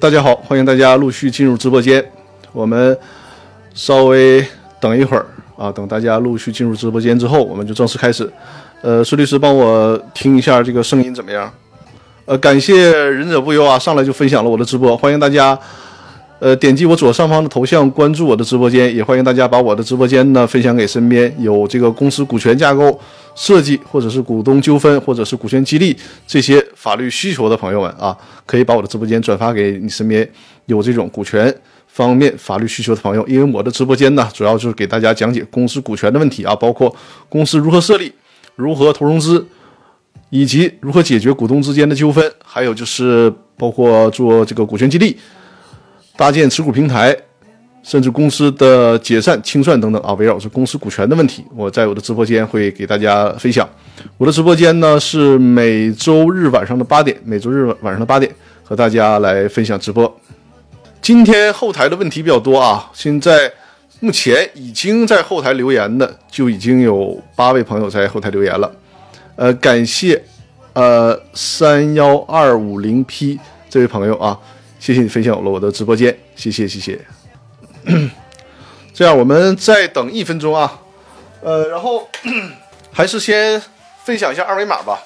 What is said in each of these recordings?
大家好，欢迎大家陆续进入直播间。我们稍微等一会儿啊，等大家陆续进入直播间之后，我们就正式开始。呃，孙律师帮我听一下这个声音怎么样？呃，感谢忍者不忧啊，上来就分享了我的直播，欢迎大家。呃，点击我左上方的头像关注我的直播间，也欢迎大家把我的直播间呢分享给身边有这个公司股权架构设计，或者是股东纠纷，或者是股权激励这些法律需求的朋友们啊，可以把我的直播间转发给你身边有这种股权方面法律需求的朋友。因为我的直播间呢，主要就是给大家讲解公司股权的问题啊，包括公司如何设立、如何投融资，以及如何解决股东之间的纠纷，还有就是包括做这个股权激励。搭建持股平台，甚至公司的解散清算等等啊，围绕着公司股权的问题，我在我的直播间会给大家分享。我的直播间呢是每周日晚上的八点，每周日晚上的八点和大家来分享直播。今天后台的问题比较多啊，现在目前已经在后台留言的就已经有八位朋友在后台留言了，呃，感谢呃三幺二五零 P 这位朋友啊。谢谢你分享了我的直播间，谢谢谢谢。这样我们再等一分钟啊，呃，然后 还是先分享一下二维码吧。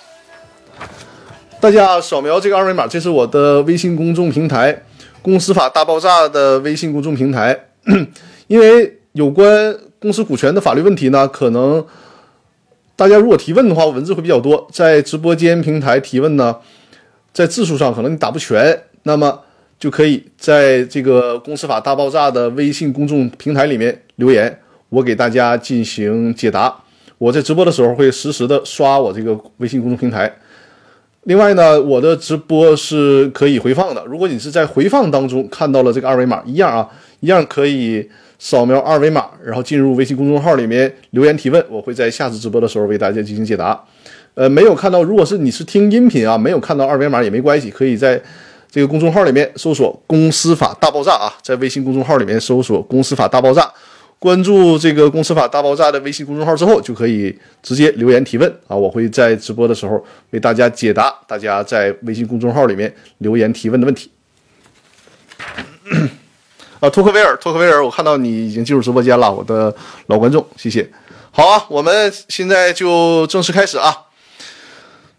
大家扫描这个二维码，这是我的微信公众平台“公司法大爆炸”的微信公众平台。因为有关公司股权的法律问题呢，可能大家如果提问的话，文字会比较多，在直播间平台提问呢，在字数上可能你打不全，那么。就可以在这个“公司法大爆炸”的微信公众平台里面留言，我给大家进行解答。我在直播的时候会实时的刷我这个微信公众平台。另外呢，我的直播是可以回放的。如果你是在回放当中看到了这个二维码，一样啊，一样可以扫描二维码，然后进入微信公众号里面留言提问，我会在下次直播的时候为大家进行解答。呃，没有看到，如果是你是听音频啊，没有看到二维码也没关系，可以在。这个公众号里面搜索“公司法大爆炸”啊，在微信公众号里面搜索“公司法大爆炸”，关注这个“公司法大爆炸”的微信公众号之后，就可以直接留言提问啊，我会在直播的时候为大家解答大家在微信公众号里面留言提问的问题。啊，托克维尔，托克维尔，我看到你已经进入直播间了，我的老观众，谢谢。好啊，我们现在就正式开始啊，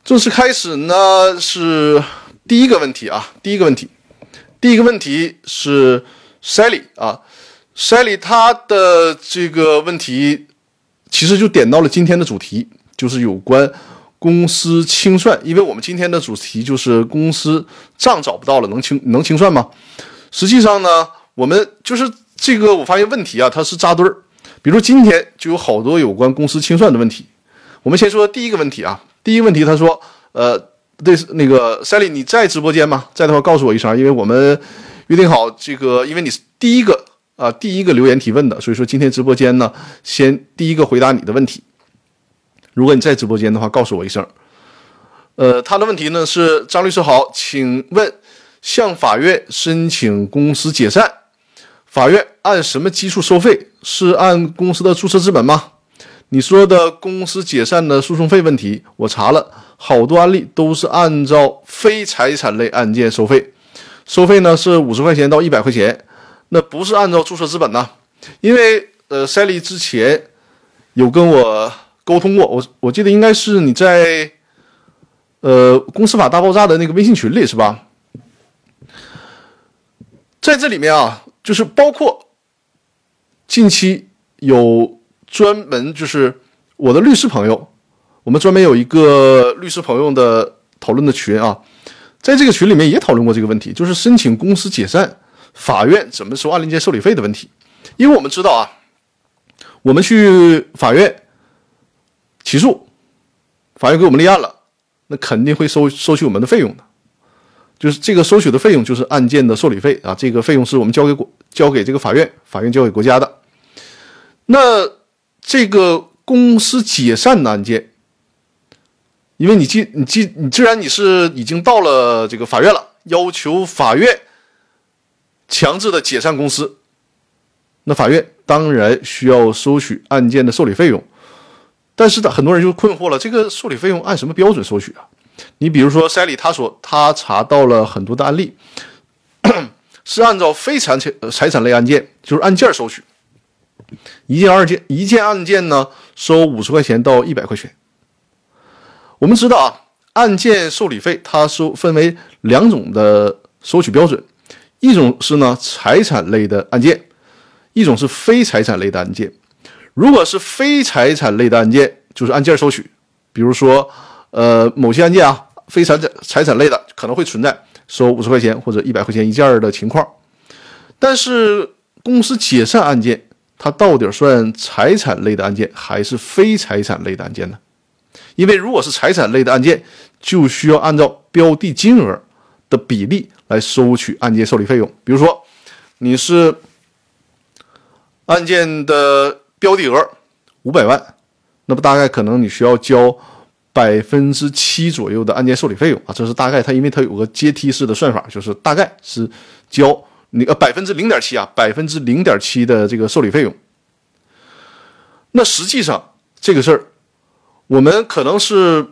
正式开始呢是。第一个问题啊，第一个问题，第一个问题是 Sally 啊，Sally 她的这个问题其实就点到了今天的主题，就是有关公司清算。因为我们今天的主题就是公司账找不到了，能清能清算吗？实际上呢，我们就是这个，我发现问题啊，它是扎堆儿。比如今天就有好多有关公司清算的问题。我们先说第一个问题啊，第一个问题他说，呃。对，那个 Sally，你在直播间吗？在的话，告诉我一声，因为我们约定好这个，因为你是第一个啊，第一个留言提问的，所以说今天直播间呢，先第一个回答你的问题。如果你在直播间的话，告诉我一声。呃，他的问题呢是张律师好，请问向法院申请公司解散，法院按什么基数收费？是按公司的注册资本吗？你说的公司解散的诉讼费问题，我查了。好多案例都是按照非财产类案件收费，收费呢是五十块钱到一百块钱，那不是按照注册资本呢？因为呃，Sally 之前有跟我沟通过，我我记得应该是你在呃公司法大爆炸的那个微信群里是吧？在这里面啊，就是包括近期有专门就是我的律师朋友。我们专门有一个律师朋友的讨论的群啊，在这个群里面也讨论过这个问题，就是申请公司解散，法院怎么收案例件受理费的问题。因为我们知道啊，我们去法院起诉，法院给我们立案了，那肯定会收收取我们的费用的，就是这个收取的费用就是案件的受理费啊，这个费用是我们交给国交给这个法院，法院交给国家的。那这个公司解散的案件。因为你既你既你既然你是已经到了这个法院了，要求法院强制的解散公司，那法院当然需要收取案件的受理费用。但是，呢很多人就困惑了：这个受理费用按什么标准收取啊？你比如说，塞里他说他查到了很多的案例，是按照非财产财产类案件，就是按件收取。一件二件一件案件呢，收五十块钱到一百块钱。我们知道啊，案件受理费它收分为两种的收取标准，一种是呢财产类的案件，一种是非财产类的案件。如果是非财产类的案件，就是按件收取。比如说，呃，某些案件啊，非财产财产类的可能会存在收五十块钱或者一百块钱一件的情况。但是公司解散案件。它到底算财产类的案件还是非财产类的案件呢？因为如果是财产类的案件，就需要按照标的金额的比例来收取案件受理费用。比如说，你是案件的标的额五百万，那么大概可能你需要交百分之七左右的案件受理费用啊。这是大概，它因为它有个阶梯式的算法，就是大概是交。那个百分之零点七啊，百分之零点七的这个受理费用。那实际上这个事儿，我们可能是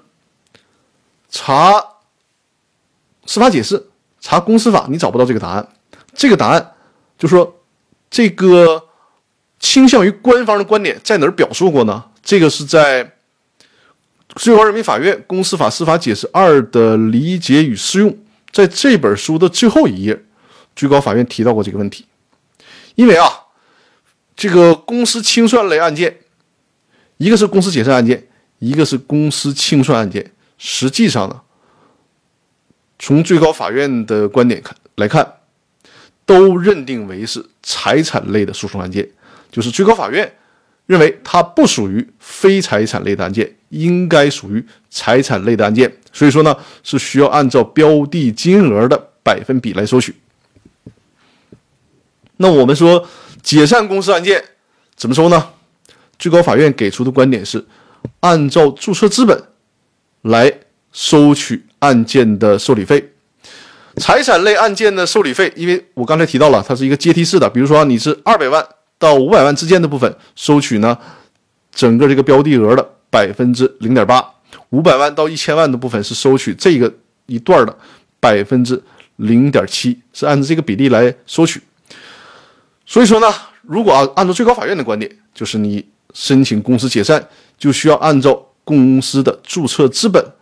查司法解释、查公司法，你找不到这个答案。这个答案就说这个倾向于官方的观点在哪儿表述过呢？这个是在最高人民法院公司法司法解释二的理解与适用，在这本书的最后一页。最高法院提到过这个问题，因为啊，这个公司清算类案件，一个是公司解散案件，一个是公司清算案件。实际上呢，从最高法院的观点看来看，都认定为是财产类的诉讼案件，就是最高法院认为它不属于非财产类的案件，应该属于财产类的案件。所以说呢，是需要按照标的金额的百分比来收取。那我们说解散公司案件怎么收呢？最高法院给出的观点是，按照注册资本来收取案件的受理费。财产类案件的受理费，因为我刚才提到了，它是一个阶梯式的。比如说你是二百万到五百万之间的部分，收取呢整个这个标的额的百分之零点八；五百万到一千万的部分是收取这个一段的百分之零点七，是按照这个比例来收取。所以说呢，如果啊按照最高法院的观点，就是你申请公司解散，就需要按照公司的注册资本，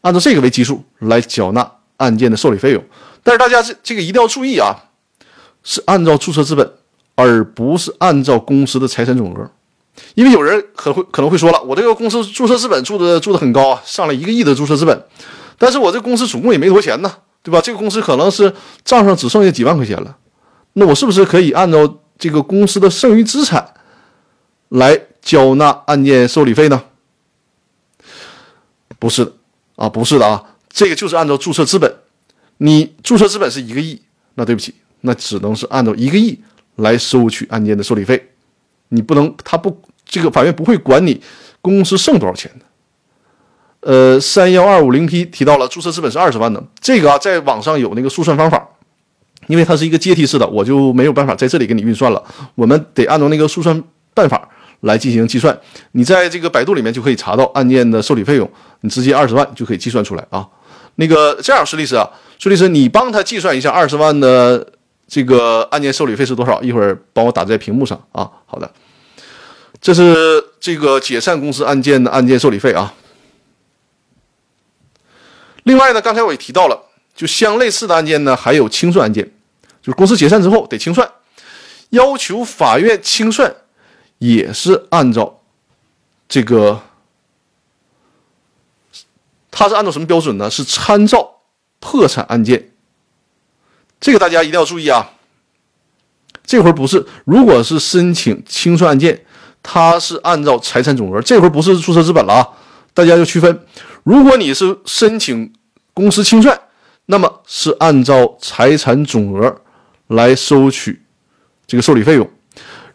按照这个为基数来缴纳案件的受理费用。但是大家这这个一定要注意啊，是按照注册资本，而不是按照公司的财产总额。因为有人可会可能会说了，我这个公司注册资本注的注的很高啊，上了一个亿的注册资本，但是我这公司总共也没多少钱呢，对吧？这个公司可能是账上只剩下几万块钱了。那我是不是可以按照这个公司的剩余资产来缴纳案件受理费呢？不是的啊，不是的啊，这个就是按照注册资本。你注册资本是一个亿，那对不起，那只能是按照一个亿来收取案件的受理费。你不能，他不，这个法院不会管你公司剩多少钱的。呃，三幺二五零 P 提到了注册资本是二十万的，这个啊，在网上有那个速算方法。因为它是一个阶梯式的，我就没有办法在这里给你运算了。我们得按照那个速算办法来进行计算。你在这个百度里面就可以查到案件的受理费用，你直接二十万就可以计算出来啊。那个这样，孙律师啊，孙律师，你帮他计算一下二十万的这个案件受理费是多少？一会儿帮我打在屏幕上啊。好的，这是这个解散公司案件的案件受理费啊。另外呢，刚才我也提到了，就相类似的案件呢，还有清算案件。就是公司解散之后得清算，要求法院清算，也是按照这个，它是按照什么标准呢？是参照破产案件。这个大家一定要注意啊。这会儿不是，如果是申请清算案件，它是按照财产总额。这会儿不是注册资本了啊，大家要区分。如果你是申请公司清算，那么是按照财产总额。来收取这个受理费用。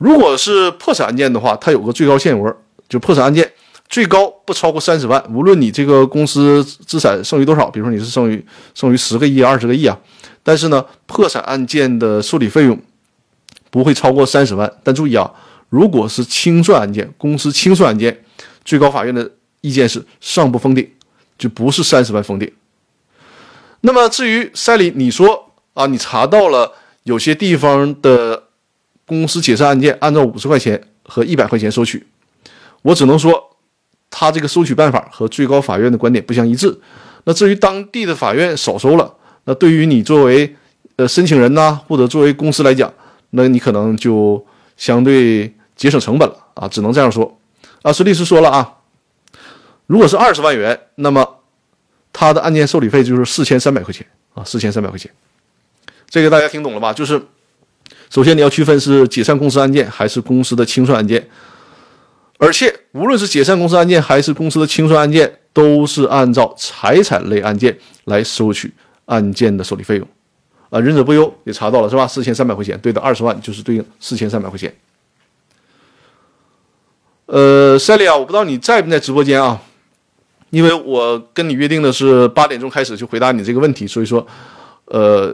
如果是破产案件的话，它有个最高限额，就破产案件最高不超过三十万。无论你这个公司资产剩余多少，比如说你是剩余剩余十个亿、二十个亿啊，但是呢，破产案件的受理费用不会超过三十万。但注意啊，如果是清算案件，公司清算案件，最高法院的意见是上不封顶，就不是三十万封顶。那么至于赛里，你说？啊，你查到了有些地方的公司解散案件按照五十块钱和一百块钱收取，我只能说，他这个收取办法和最高法院的观点不相一致。那至于当地的法院少收了，那对于你作为呃申请人呐，或者作为公司来讲，那你可能就相对节省成本了啊，只能这样说。啊，孙律师说了啊，如果是二十万元，那么他的案件受理费就是四千三百块钱啊，四千三百块钱。这个大家听懂了吧？就是首先你要区分是解散公司案件还是公司的清算案件，而且无论是解散公司案件还是公司的清算案件，都是按照财产类案件来收取案件的受理费用。啊，仁者不忧也查到了是吧？四千三百块钱对的二十万就是对应四千三百块钱。呃，赛利亚，我不知道你在不在直播间啊？因为我跟你约定的是八点钟开始就回答你这个问题，所以说，呃，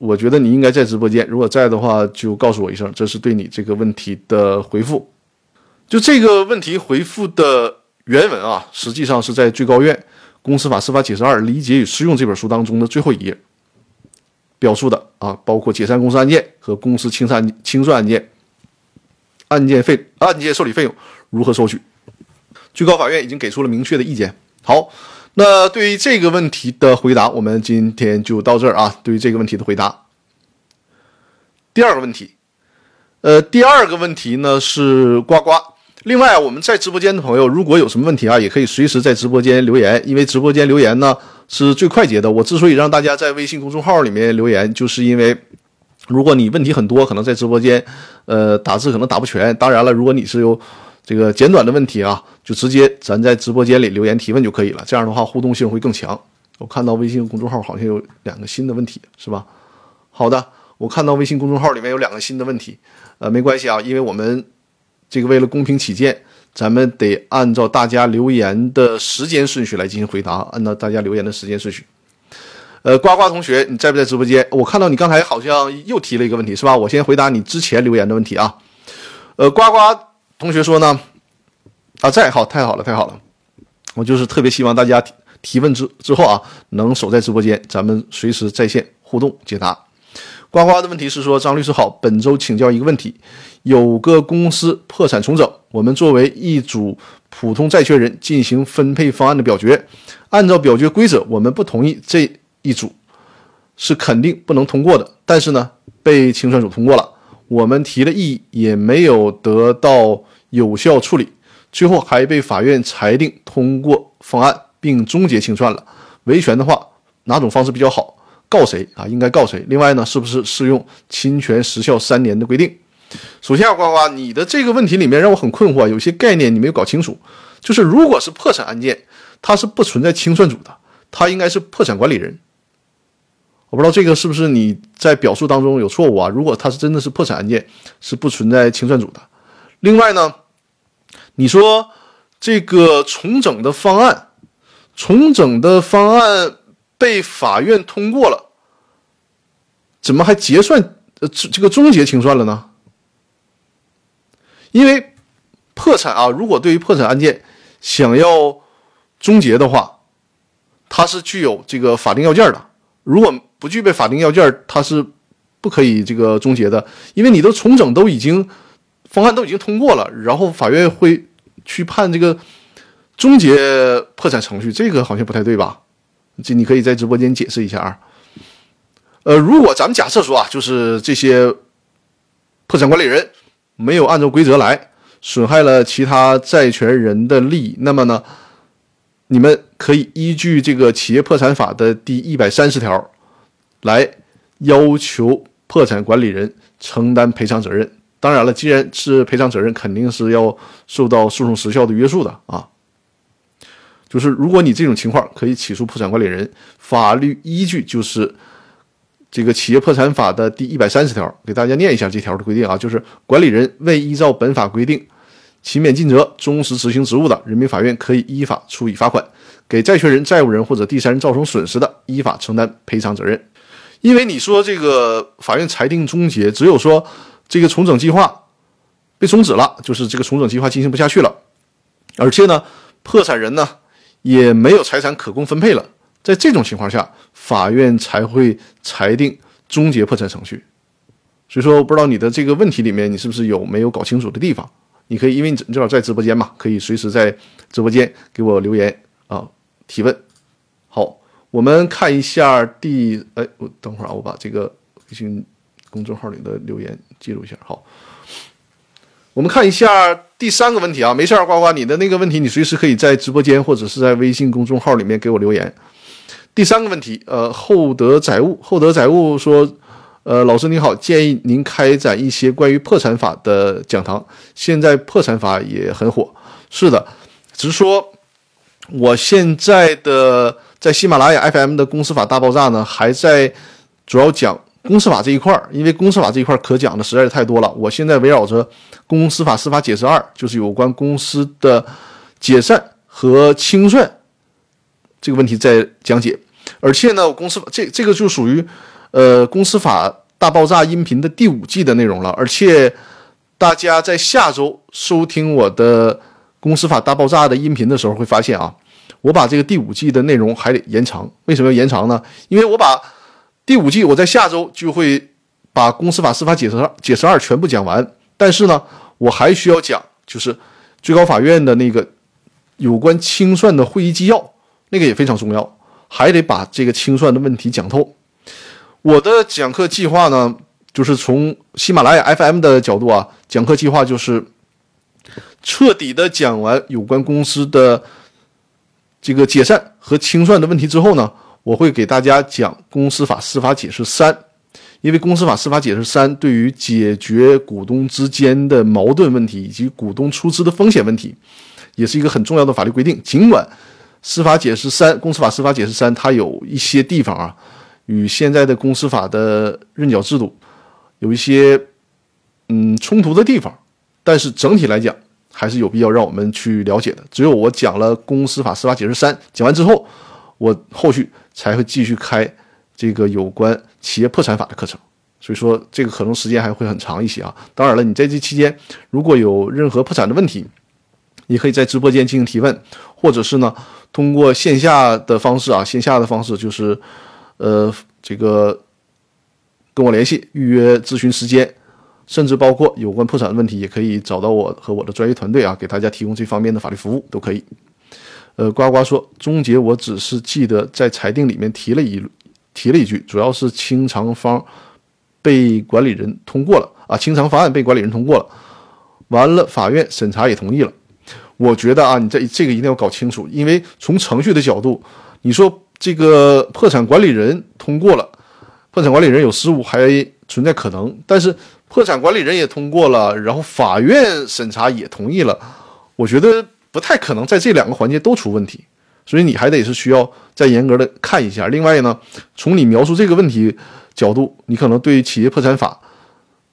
我觉得你应该在直播间。如果在的话，就告诉我一声，这是对你这个问题的回复。就这个问题回复的原文啊，实际上是在最高院《公司法司法解释二：理解与适用》这本书当中的最后一页。表述的啊，包括解散公司案件和公司清算清算案件，案件费、案件受理费用如何收取？最高法院已经给出了明确的意见。好，那对于这个问题的回答，我们今天就到这儿啊。对于这个问题的回答，第二个问题，呃，第二个问题呢是呱呱。另外，我们在直播间的朋友，如果有什么问题啊，也可以随时在直播间留言，因为直播间留言呢。是最快捷的。我之所以让大家在微信公众号里面留言，就是因为，如果你问题很多，可能在直播间，呃，打字可能打不全。当然了，如果你是有这个简短的问题啊，就直接咱在直播间里留言提问就可以了。这样的话，互动性会更强。我看到微信公众号好像有两个新的问题，是吧？好的，我看到微信公众号里面有两个新的问题，呃，没关系啊，因为我们这个为了公平起见。咱们得按照大家留言的时间顺序来进行回答，按照大家留言的时间顺序。呃，呱呱同学，你在不在直播间？我看到你刚才好像又提了一个问题，是吧？我先回答你之前留言的问题啊。呃，呱呱同学说呢，啊，在，好，太好了，太好了。我就是特别希望大家提提问之之后啊，能守在直播间，咱们随时在线互动解答。呱呱的问题是说，张律师好，本周请教一个问题。有个公司破产重整，我们作为一组普通债权人进行分配方案的表决，按照表决规则，我们不同意这一组是肯定不能通过的。但是呢，被清算组通过了，我们提了异议也没有得到有效处理，最后还被法院裁定通过方案并终结清算了。维权的话，哪种方式比较好？告谁啊？应该告谁？另外呢，是不是适用侵权时效三年的规定？首先啊，呱呱，你的这个问题里面让我很困惑，有些概念你没有搞清楚。就是如果是破产案件，它是不存在清算组的，它应该是破产管理人。我不知道这个是不是你在表述当中有错误啊？如果它是真的是破产案件，是不存在清算组的。另外呢，你说这个重整的方案，重整的方案被法院通过了，怎么还结算呃这个终结清算了呢？因为破产啊，如果对于破产案件想要终结的话，它是具有这个法定要件的。如果不具备法定要件，它是不可以这个终结的。因为你的重整都已经方案都已经通过了，然后法院会去判这个终结破产程序，这个好像不太对吧？这你可以在直播间解释一下啊。呃，如果咱们假设说啊，就是这些破产管理人。没有按照规则来，损害了其他债权人的利益，那么呢，你们可以依据这个企业破产法的第一百三十条，来要求破产管理人承担赔偿责任。当然了，既然是赔偿责任，肯定是要受到诉讼时效的约束的啊。就是如果你这种情况可以起诉破产管理人，法律依据就是。这个企业破产法的第一百三十条，给大家念一下这条的规定啊，就是管理人未依照本法规定勤勉尽责、忠实执行职务的，人民法院可以依法处以罚款；给债权人、债务人或者第三人造成损失的，依法承担赔偿责任。因为你说这个法院裁定终结，只有说这个重整计划被终止了，就是这个重整计划进行不下去了，而且呢，破产人呢也没有财产可供分配了。在这种情况下，法院才会裁定终结破产程序。所以说，我不知道你的这个问题里面，你是不是有没有搞清楚的地方？你可以，因为你正好在直播间嘛，可以随时在直播间给我留言啊，提问。好，我们看一下第，哎，我等会儿啊，我把这个微信公众号里的留言记录一下。好，我们看一下第三个问题啊，没事儿，呱呱，你的那个问题你随时可以在直播间或者是在微信公众号里面给我留言。第三个问题，呃，厚德载物，厚德载物说。呃，老师你好，建议您开展一些关于破产法的讲堂。现在破产法也很火，是的，只是说我现在的在喜马拉雅 FM 的公司法大爆炸呢，还在主要讲公司法这一块儿，因为公司法这一块可讲的实在是太多了。我现在围绕着公司法司法解释二，就是有关公司的解散和清算这个问题在讲解，而且呢，我公司法这这个就属于。呃，公司法大爆炸音频的第五季的内容了，而且大家在下周收听我的公司法大爆炸的音频的时候，会发现啊，我把这个第五季的内容还得延长。为什么要延长呢？因为我把第五季我在下周就会把公司法司法解释二解释二全部讲完，但是呢，我还需要讲就是最高法院的那个有关清算的会议纪要，那个也非常重要，还得把这个清算的问题讲透。我的讲课计划呢，就是从喜马拉雅 FM 的角度啊，讲课计划就是彻底的讲完有关公司的这个解散和清算的问题之后呢，我会给大家讲公司法司法解释三，因为公司法司法解释三对于解决股东之间的矛盾问题以及股东出资的风险问题，也是一个很重要的法律规定。尽管司法解释三，公司法司法解释三它有一些地方啊。与现在的公司法的认缴制度有一些嗯冲突的地方，但是整体来讲还是有必要让我们去了解的。只有我讲了公司法司法解释三讲完之后，我后续才会继续开这个有关企业破产法的课程。所以说这个可能时间还会很长一些啊。当然了，你在这期间如果有任何破产的问题，你可以在直播间进行提问，或者是呢通过线下的方式啊，线下的方式就是。呃，这个跟我联系预约咨询时间，甚至包括有关破产的问题，也可以找到我和我的专业团队啊，给大家提供这方面的法律服务都可以。呃，呱呱说，终结我只是记得在裁定里面提了一提了一句，主要是清偿方被管理人通过了啊，清偿方案被管理人通过了，完了法院审查也同意了。我觉得啊，你这这个一定要搞清楚，因为从程序的角度，你说。这个破产管理人通过了，破产管理人有失误还存在可能，但是破产管理人也通过了，然后法院审查也同意了，我觉得不太可能在这两个环节都出问题，所以你还得是需要再严格的看一下。另外呢，从你描述这个问题角度，你可能对企业破产法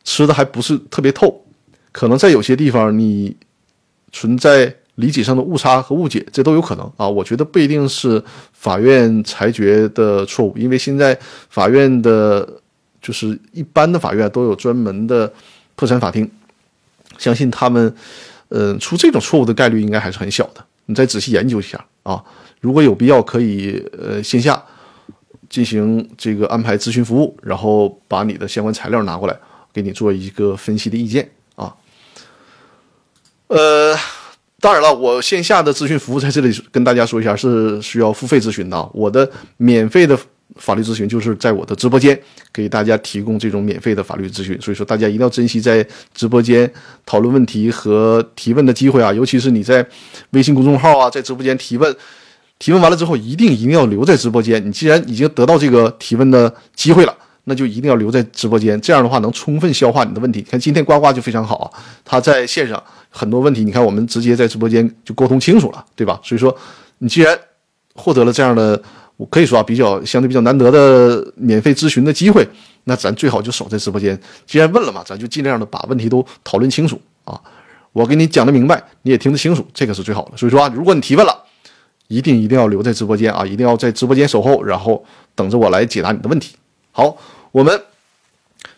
吃的还不是特别透，可能在有些地方你存在。理解上的误差和误解，这都有可能啊！我觉得不一定是法院裁决的错误，因为现在法院的，就是一般的法院都有专门的破产法庭，相信他们，嗯，出这种错误的概率应该还是很小的。你再仔细研究一下啊！如果有必要，可以呃线下进行这个安排咨询服务，然后把你的相关材料拿过来，给你做一个分析的意见啊，呃。当然了，我线下的咨询服务在这里跟大家说一下，是需要付费咨询的。我的免费的法律咨询就是在我的直播间给大家提供这种免费的法律咨询，所以说大家一定要珍惜在直播间讨论问题和提问的机会啊！尤其是你在微信公众号啊，在直播间提问，提问完了之后一定一定要留在直播间。你既然已经得到这个提问的机会了，那就一定要留在直播间，这样的话能充分消化你的问题。看今天呱呱就非常好啊，他在线上。很多问题，你看我们直接在直播间就沟通清楚了，对吧？所以说，你既然获得了这样的，我可以说啊，比较相对比较难得的免费咨询的机会，那咱最好就守在直播间。既然问了嘛，咱就尽量的把问题都讨论清楚啊。我给你讲的明白，你也听得清楚，这个是最好的。所以说啊，如果你提问了，一定一定要留在直播间啊，一定要在直播间守候，然后等着我来解答你的问题。好，我们。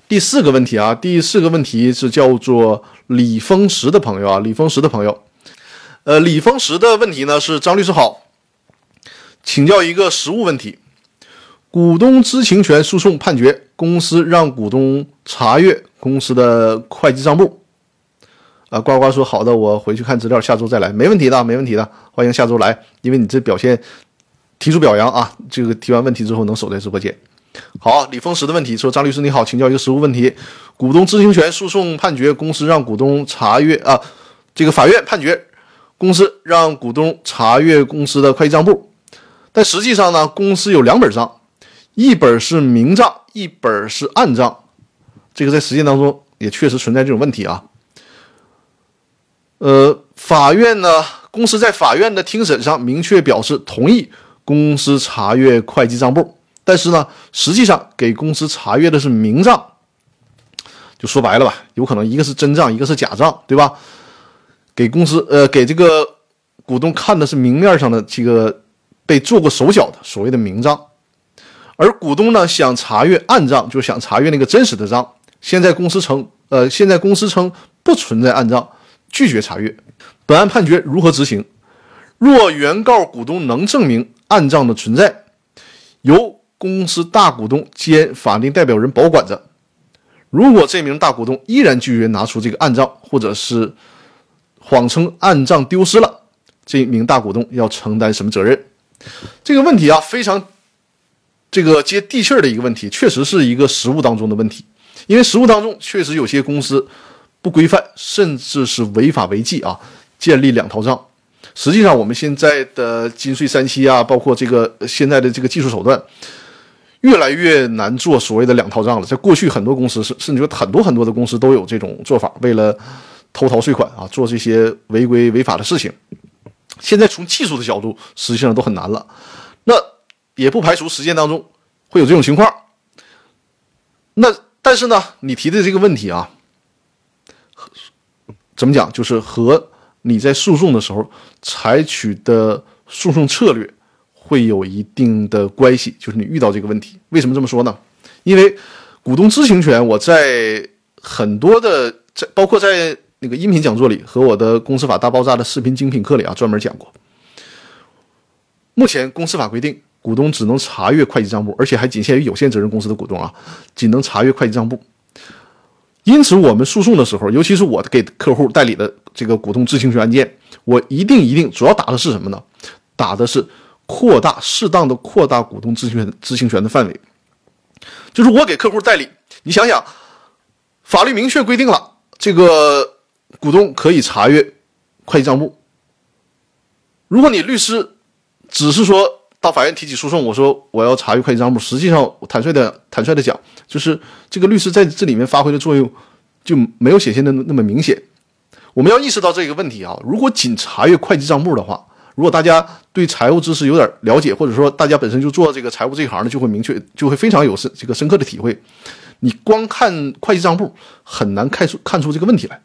第四个问题啊，第四个问题是叫做李峰石的朋友啊，李峰石的朋友，呃，李峰石的问题呢是张律师好，请教一个实务问题，股东知情权诉讼判决，公司让股东查阅公司的会计账簿。啊，呱呱说好的，我回去看资料，下周再来，没问题的，没问题的，欢迎下周来，因为你这表现提出表扬啊。这个提完问题之后能守在直播间。好，李峰石的问题说：张律师你好，请教一个实务问题，股东知情权诉讼判决，公司让股东查阅啊，这个法院判决公司让股东查阅公司的会计账簿，但实际上呢，公司有两本账。一本是明账，一本是暗账，这个在实践当中也确实存在这种问题啊。呃，法院呢，公司在法院的庭审上明确表示同意公司查阅会计账簿，但是呢，实际上给公司查阅的是明账，就说白了吧，有可能一个是真账，一个是假账，对吧？给公司呃，给这个股东看的是明面上的这个被做过手脚的所谓的明账。而股东呢想查阅暗账，就想查阅那个真实的账。现在公司称，呃，现在公司称不存在暗账，拒绝查阅。本案判决如何执行？若原告股东能证明暗账的存在，由公司大股东兼法定代表人保管着。如果这名大股东依然拒绝拿出这个暗账，或者是谎称暗账丢失了，这名大股东要承担什么责任？这个问题啊，非常。这个接地气儿的一个问题，确实是一个实务当中的问题，因为实务当中确实有些公司不规范，甚至是违法违纪啊，建立两套账。实际上，我们现在的金税三期啊，包括这个现在的这个技术手段，越来越难做所谓的两套账了。在过去，很多公司是甚至有很多很多的公司都有这种做法，为了偷逃税款啊，做这些违规违法的事情。现在从技术的角度，实际上都很难了。那。也不排除实践当中会有这种情况。那但是呢，你提的这个问题啊，怎么讲？就是和你在诉讼的时候采取的诉讼策略会有一定的关系。就是你遇到这个问题，为什么这么说呢？因为股东知情权，我在很多的在包括在那个音频讲座里和我的公司法大爆炸的视频精品课里啊，专门讲过。目前公司法规定。股东只能查阅会计账簿，而且还仅限于有限责任公司的股东啊，仅能查阅会计账簿。因此，我们诉讼的时候，尤其是我给客户代理的这个股东知情权案件，我一定一定主要打的是什么呢？打的是扩大适当的扩大股东知情权知情权的范围。就是我给客户代理，你想想，法律明确规定了这个股东可以查阅会计账簿。如果你律师只是说，到法院提起诉讼，我说我要查阅会计账簿。实际上我，坦率的坦率的讲，就是这个律师在这里面发挥的作用就没有显现的那么明显。我们要意识到这个问题啊，如果仅查阅会计账簿的话，如果大家对财务知识有点了解，或者说大家本身就做这个财务这一行的，就会明确，就会非常有深这个深刻的体会。你光看会计账簿很难看出看出这个问题来。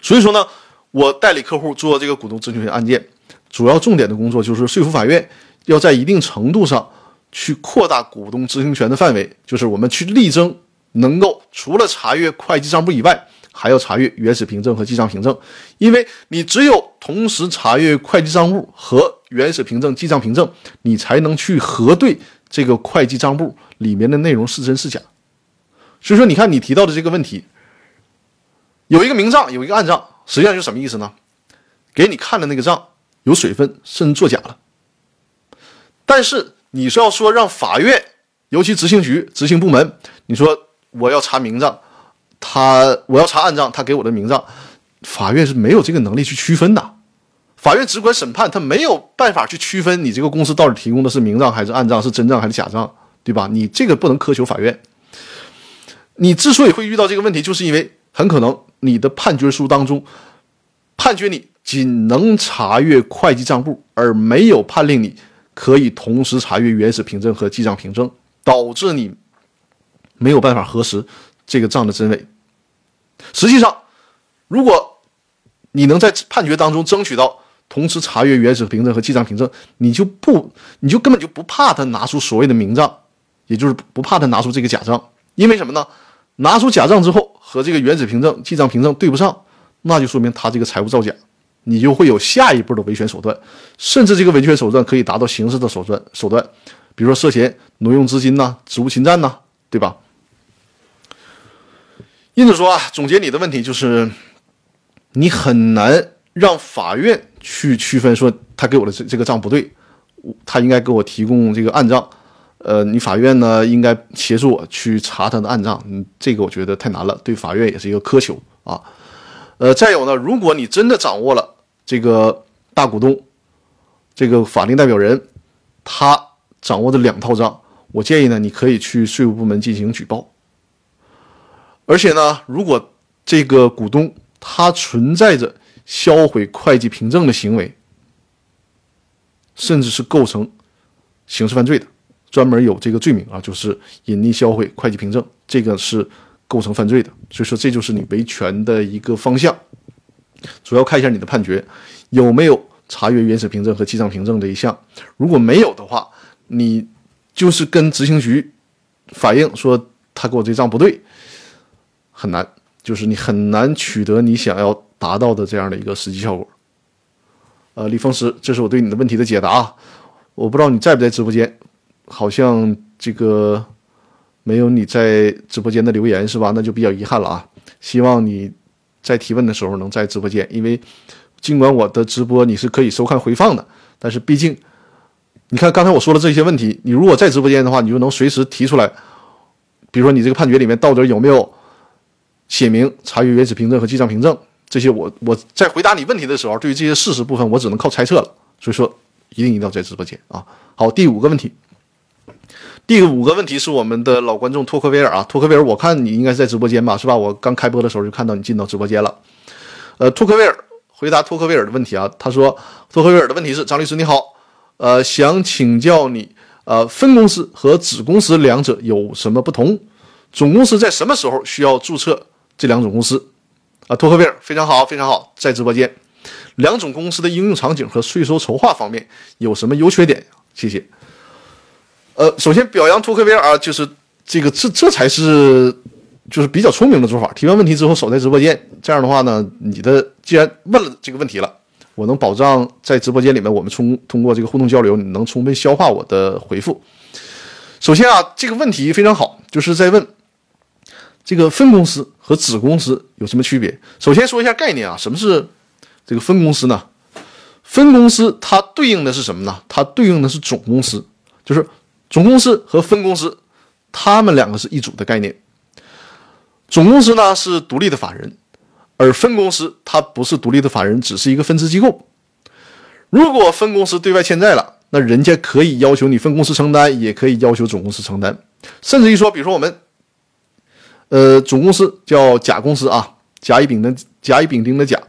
所以说呢，我代理客户做这个股东知情权案件。主要重点的工作就是说服法院要在一定程度上去扩大股东知情权的范围，就是我们去力争能够除了查阅会计账簿以外，还要查阅原始凭证和记账凭证，因为你只有同时查阅会计账簿和原始凭证、记账凭证，你才能去核对这个会计账簿里面的内容是真是假。所以说，你看你提到的这个问题，有一个明账，有一个暗账，实际上就什么意思呢？给你看的那个账。有水分，甚至作假了。但是你是要说让法院，尤其执行局、执行部门，你说我要查明账，他我要查暗账，他给我的明账，法院是没有这个能力去区分的。法院只管审判，他没有办法去区分你这个公司到底提供的是明账还是暗账，是真账还是假账，对吧？你这个不能苛求法院。你之所以会遇到这个问题，就是因为很可能你的判决书当中判决你。仅能查阅会计账簿，而没有判令你可以同时查阅原始凭证和记账凭证，导致你没有办法核实这个账的真伪。实际上，如果你能在判决当中争取到同时查阅原始凭证和记账凭证，你就不，你就根本就不怕他拿出所谓的明账，也就是不怕他拿出这个假账，因为什么呢？拿出假账之后和这个原始凭证、记账凭证对不上，那就说明他这个财务造假。你就会有下一步的维权手段，甚至这个维权手段可以达到刑事的手段手段，比如说涉嫌挪用资金呐、职务侵占呐，对吧？因此说啊，总结你的问题就是，你很难让法院去区分说他给我的这这个账不对，他应该给我提供这个暗账。呃，你法院呢应该协助我去查他的暗账，嗯，这个我觉得太难了，对法院也是一个苛求啊。呃，再有呢，如果你真的掌握了这个大股东这个法定代表人他掌握的两套账，我建议呢，你可以去税务部门进行举报。而且呢，如果这个股东他存在着销毁会计凭证的行为，甚至是构成刑事犯罪的。专门有这个罪名啊，就是隐匿销毁会计凭证，这个是构成犯罪的。所以说，这就是你维权的一个方向。主要看一下你的判决有没有查阅原始凭证和记账凭证这一项。如果没有的话，你就是跟执行局反映说他给我这账不对，很难，就是你很难取得你想要达到的这样的一个实际效果。呃，李峰石，这是我对你的问题的解答。我不知道你在不在直播间。好像这个没有你在直播间的留言是吧？那就比较遗憾了啊！希望你在提问的时候能在直播间，因为尽管我的直播你是可以收看回放的，但是毕竟你看刚才我说的这些问题，你如果在直播间的话，你就能随时提出来。比如说你这个判决里面到底有没有写明查阅原始凭证和记账凭证这些？我我在回答你问题的时候，对于这些事实部分，我只能靠猜测了。所以说，一定一定要在直播间啊！好，第五个问题。第五个问题是我们的老观众托克维尔啊，托克维尔，我看你应该是在直播间吧，是吧？我刚开播的时候就看到你进到直播间了。呃，托克维尔回答托克维尔的问题啊，他说托克维尔的问题是张律师你好，呃，想请教你，呃，分公司和子公司两者有什么不同？总公司在什么时候需要注册这两种公司？啊，托克维尔非常好，非常好，在直播间，两种公司的应用场景和税收筹划方面有什么优缺点？谢谢。呃，首先表扬托克维尔啊，就是这个，这这才是就是比较聪明的做法。提完问题之后守在直播间，这样的话呢，你的既然问了这个问题了，我能保障在直播间里面我们充通过这个互动交流，你能充分消化我的回复。首先啊，这个问题非常好，就是在问这个分公司和子公司有什么区别。首先说一下概念啊，什么是这个分公司呢？分公司它对应的是什么呢？它对应的是总公司，就是。总公司和分公司，他们两个是一组的概念。总公司呢是独立的法人，而分公司它不是独立的法人，只是一个分支机构。如果分公司对外欠债了，那人家可以要求你分公司承担，也可以要求总公司承担。甚至于说，比如说我们，呃，总公司叫甲公司啊，甲乙丙的甲乙丙丁的甲，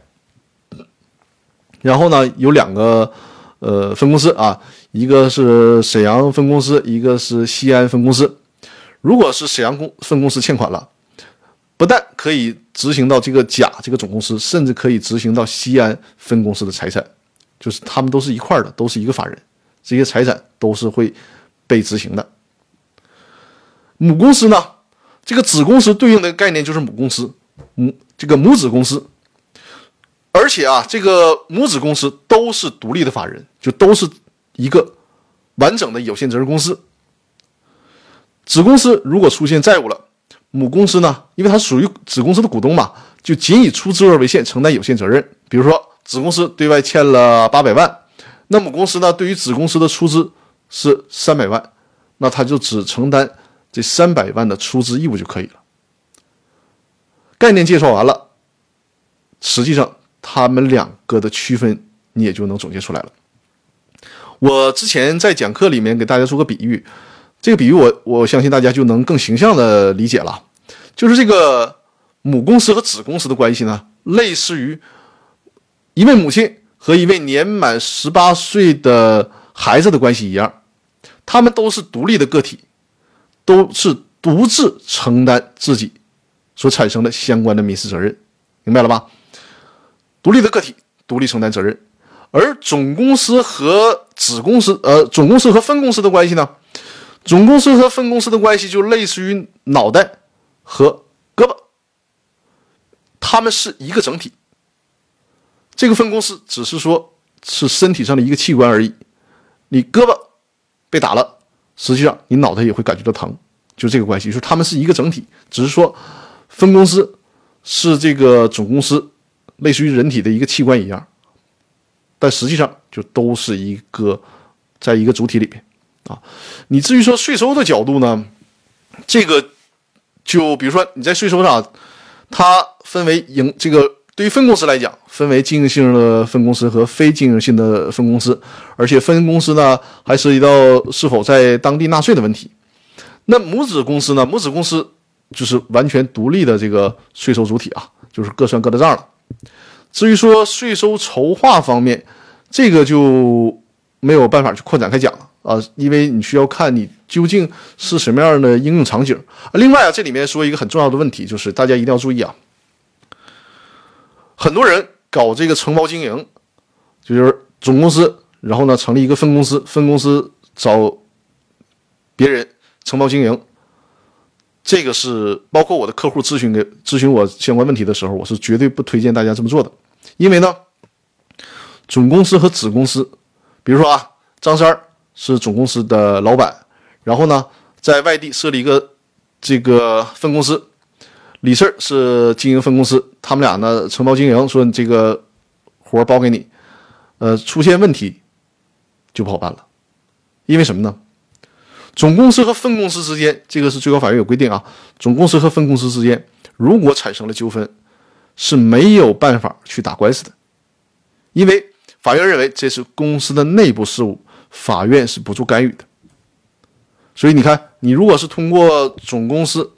然后呢有两个呃分公司啊。一个是沈阳分公司，一个是西安分公司。如果是沈阳公分公司欠款了，不但可以执行到这个甲这个总公司，甚至可以执行到西安分公司的财产，就是他们都是一块的，都是一个法人，这些财产都是会被执行的。母公司呢，这个子公司对应的概念就是母公司，母这个母子公司，而且啊，这个母子公司都是独立的法人，就都是。一个完整的有限责任公司，子公司如果出现债务了，母公司呢，因为它属于子公司的股东嘛，就仅以出资额为限承担有限责任。比如说，子公司对外欠了八百万，那母公司呢，对于子公司的出资是三百万，那他就只承担这三百万的出资义务就可以了。概念介绍完了，实际上他们两个的区分你也就能总结出来了。我之前在讲课里面给大家做个比喻，这个比喻我我相信大家就能更形象的理解了，就是这个母公司和子公司的关系呢，类似于一位母亲和一位年满十八岁的孩子的关系一样，他们都是独立的个体，都是独自承担自己所产生的相关的民事责任，明白了吧？独立的个体，独立承担责任。而总公司和子公司，呃，总公司和分公司的关系呢？总公司和分公司的关系就类似于脑袋和胳膊，他们是一个整体。这个分公司只是说是身体上的一个器官而已。你胳膊被打了，实际上你脑袋也会感觉到疼，就这个关系，就是他们是一个整体，只是说分公司是这个总公司，类似于人体的一个器官一样，但实际上就都是一个在一个主体里边啊。你至于说税收的角度呢，这个就比如说你在税收上，它分为营这个。对于分公司来讲，分为经营性的分公司和非经营性的分公司，而且分公司呢还涉及到是否在当地纳税的问题。那母子公司呢？母子公司就是完全独立的这个税收主体啊，就是各算各的账了。至于说税收筹划方面，这个就没有办法去扩展开讲了啊，因为你需要看你究竟是什么样的应用场景。另外啊，这里面说一个很重要的问题，就是大家一定要注意啊。很多人搞这个承包经营，就是总公司，然后呢成立一个分公司，分公司找别人承包经营。这个是包括我的客户咨询给咨询我相关问题的时候，我是绝对不推荐大家这么做的。因为呢，总公司和子公司，比如说啊，张三是总公司的老板，然后呢在外地设立一个这个分公司。李四是经营分公司，他们俩呢承包经营，说这个活包给你，呃，出现问题就不好办了，因为什么呢？总公司和分公司之间，这个是最高法院有规定啊，总公司和分公司之间如果产生了纠纷，是没有办法去打官司的，因为法院认为这是公司的内部事务，法院是不做干预的。所以你看，你如果是通过总公司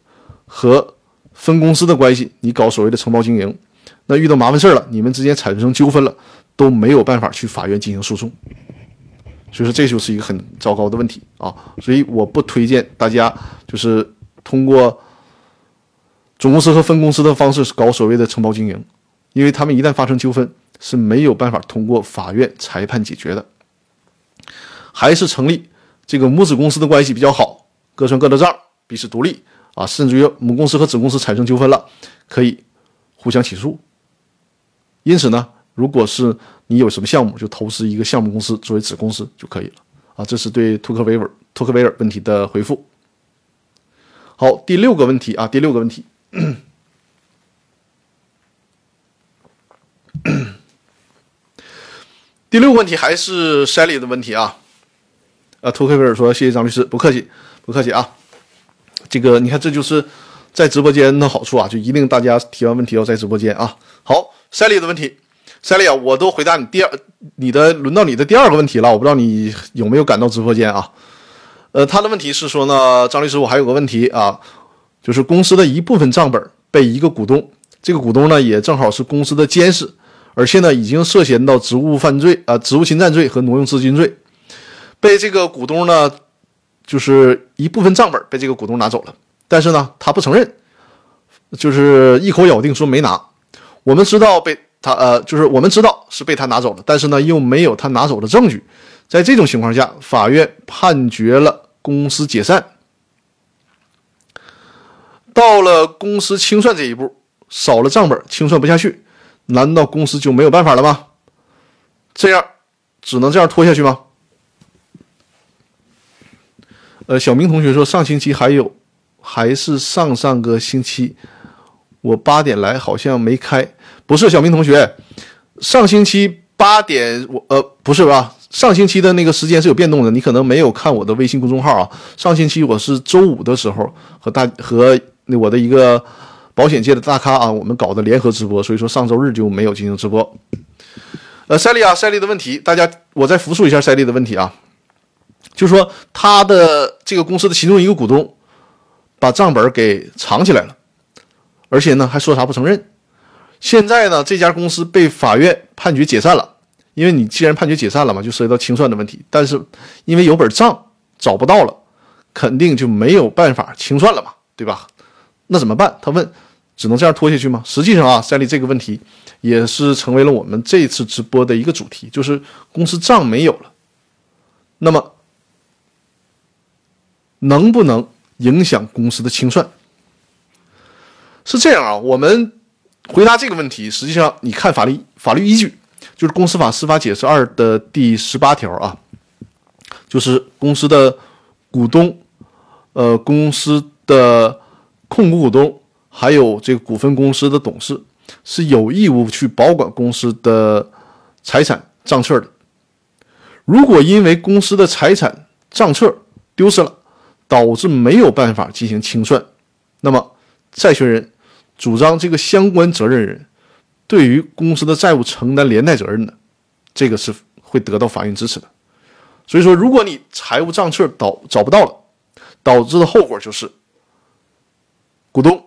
和分公司的关系，你搞所谓的承包经营，那遇到麻烦事儿了，你们之间产生纠纷了，都没有办法去法院进行诉讼，所以说这就是一个很糟糕的问题啊！所以我不推荐大家就是通过总公司和分公司的方式搞所谓的承包经营，因为他们一旦发生纠纷是没有办法通过法院裁判解决的，还是成立这个母子公司的关系比较好，各算各的账，彼此独立。啊，甚至于母公司和子公司产生纠纷了，可以互相起诉。因此呢，如果是你有什么项目，就投资一个项目公司作为子公司就可以了。啊，这是对托克维尔托克维尔问题的回复。好，第六个问题啊，第六个问题，第六个问题还是 Shelly 的问题啊。啊，托克维尔说：“谢谢张律师，不客气，不客气啊。”这个你看，这就是在直播间的好处啊！就一定大家提完问题要在直播间啊。好，赛丽的问题，赛丽啊，我都回答你第二，你的轮到你的第二个问题了。我不知道你有没有赶到直播间啊？呃，他的问题是说呢，张律师，我还有个问题啊，就是公司的一部分账本被一个股东，这个股东呢也正好是公司的监事，而且呢已经涉嫌到职务犯罪啊，职务侵占罪和挪用资金罪，被这个股东呢。就是一部分账本被这个股东拿走了，但是呢，他不承认，就是一口咬定说没拿。我们知道被他呃，就是我们知道是被他拿走了，但是呢，又没有他拿走的证据。在这种情况下，法院判决了公司解散。到了公司清算这一步，少了账本清算不下去，难道公司就没有办法了吗？这样只能这样拖下去吗？呃，小明同学说上星期还有，还是上上个星期，我八点来好像没开，不是小明同学，上星期八点我呃不是吧？上星期的那个时间是有变动的，你可能没有看我的微信公众号啊。上星期我是周五的时候和大和我的一个保险界的大咖啊，我们搞的联合直播，所以说上周日就没有进行直播。呃，赛利啊，赛利的问题，大家我再复述一下赛利的问题啊。就是说，他的这个公司的其中一个股东把账本给藏起来了，而且呢还说啥不承认。现在呢，这家公司被法院判决解散了，因为你既然判决解散了嘛，就涉及到清算的问题。但是因为有本账找不到了，肯定就没有办法清算了嘛，对吧？那怎么办？他问，只能这样拖下去吗？实际上啊，赛利这个问题也是成为了我们这次直播的一个主题，就是公司账没有了，那么。能不能影响公司的清算？是这样啊，我们回答这个问题，实际上你看法律法律依据，就是《公司法司法解释二》的第十八条啊，就是公司的股东、呃公司的控股股东，还有这个股份公司的董事是有义务去保管公司的财产账册的。如果因为公司的财产账册丢失了，导致没有办法进行清算，那么债权人主张这个相关责任人对于公司的债务承担连带责任的，这个是会得到法院支持的。所以说，如果你财务账册导找不到了，导致的后果就是股东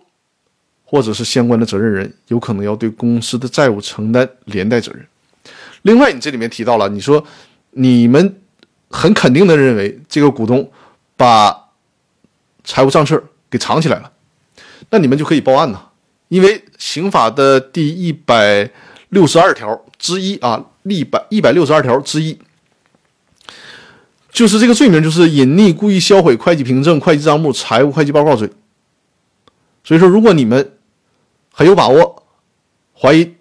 或者是相关的责任人有可能要对公司的债务承担连带责任。另外，你这里面提到了，你说。你们很肯定的认为这个股东把财务账册给藏起来了，那你们就可以报案呐。因为刑法的第一百六十二条之一啊，一百一百六十二条之一，就是这个罪名就是隐匿、故意销毁会计凭证、会计账目、财务会计报告罪。所以说，如果你们很有把握，怀疑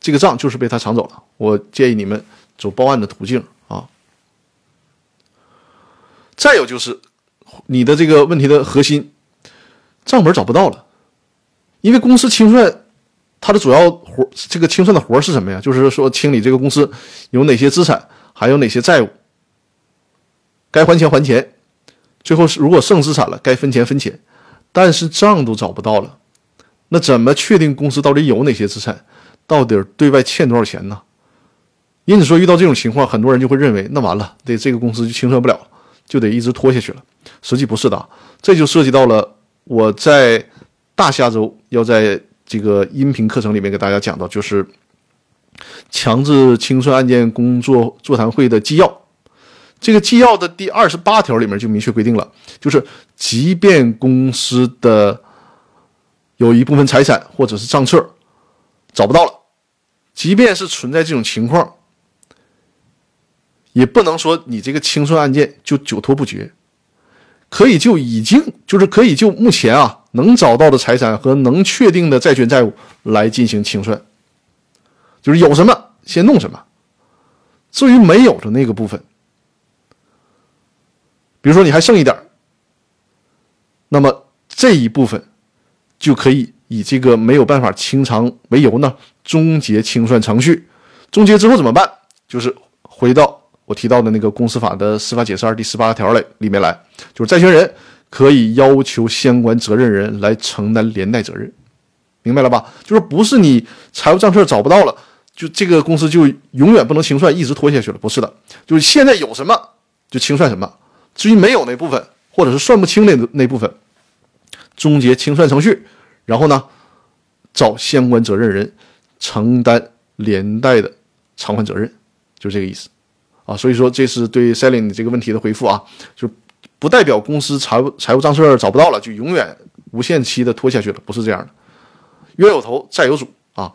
这个账就是被他藏走了，我建议你们走报案的途径啊。再有就是，你的这个问题的核心，账本找不到了，因为公司清算，它的主要活，这个清算的活是什么呀？就是说清理这个公司有哪些资产，还有哪些债务，该还钱还钱，最后是如果剩资产了，该分钱分钱，但是账都找不到了，那怎么确定公司到底有哪些资产，到底对外欠多少钱呢？因此说，遇到这种情况，很多人就会认为，那完了，这这个公司就清算不了。就得一直拖下去了，实际不是的，这就涉及到了我在大下周要在这个音频课程里面给大家讲到，就是强制清算案件工作座谈会的纪要。这个纪要的第二十八条里面就明确规定了，就是即便公司的有一部分财产或者是账册找不到了，即便是存在这种情况。也不能说你这个清算案件就久拖不决，可以就已经就是可以就目前啊能找到的财产和能确定的债权债务来进行清算，就是有什么先弄什么。至于没有的那个部分，比如说你还剩一点那么这一部分就可以以这个没有办法清偿为由呢，终结清算程序。终结之后怎么办？就是回到。我提到的那个公司法的司法解释二第十八条里里面来，就是债权人可以要求相关责任人来承担连带责任，明白了吧？就是不是你财务账册找不到了，就这个公司就永远不能清算，一直拖下去了？不是的，就是现在有什么就清算什么，至于没有那部分或者是算不清那那部分，终结清算程序，然后呢，找相关责任人承担连带的偿还责任，就这个意思。啊，所以说这是对 Selling 你这个问题的回复啊，就不代表公司财务财务账册找不到了就永远无限期的拖下去了，不是这样的。冤有头债有主啊，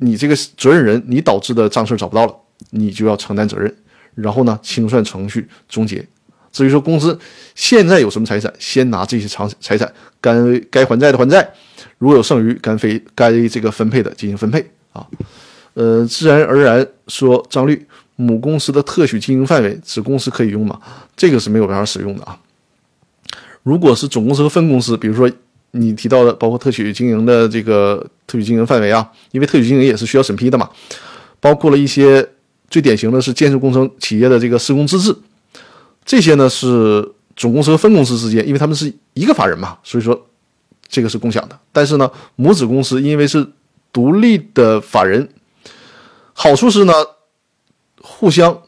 你这个责任人你导致的账册找不到了，你就要承担责任，然后呢清算程序终结。至于说公司现在有什么财产，先拿这些长财产该该还债的还债，如果有剩余该非该这个分配的进行分配啊。呃，自然而然说张律。母公司的特许经营范围，子公司可以用吗？这个是没有办法使用的啊。如果是总公司和分公司，比如说你提到的包括特许经营的这个特许经营范围啊，因为特许经营也是需要审批的嘛，包括了一些最典型的是建设工程企业的这个施工资质，这些呢是总公司和分公司之间，因为他们是一个法人嘛，所以说这个是共享的。但是呢，母子公司因为是独立的法人，好处是呢。互相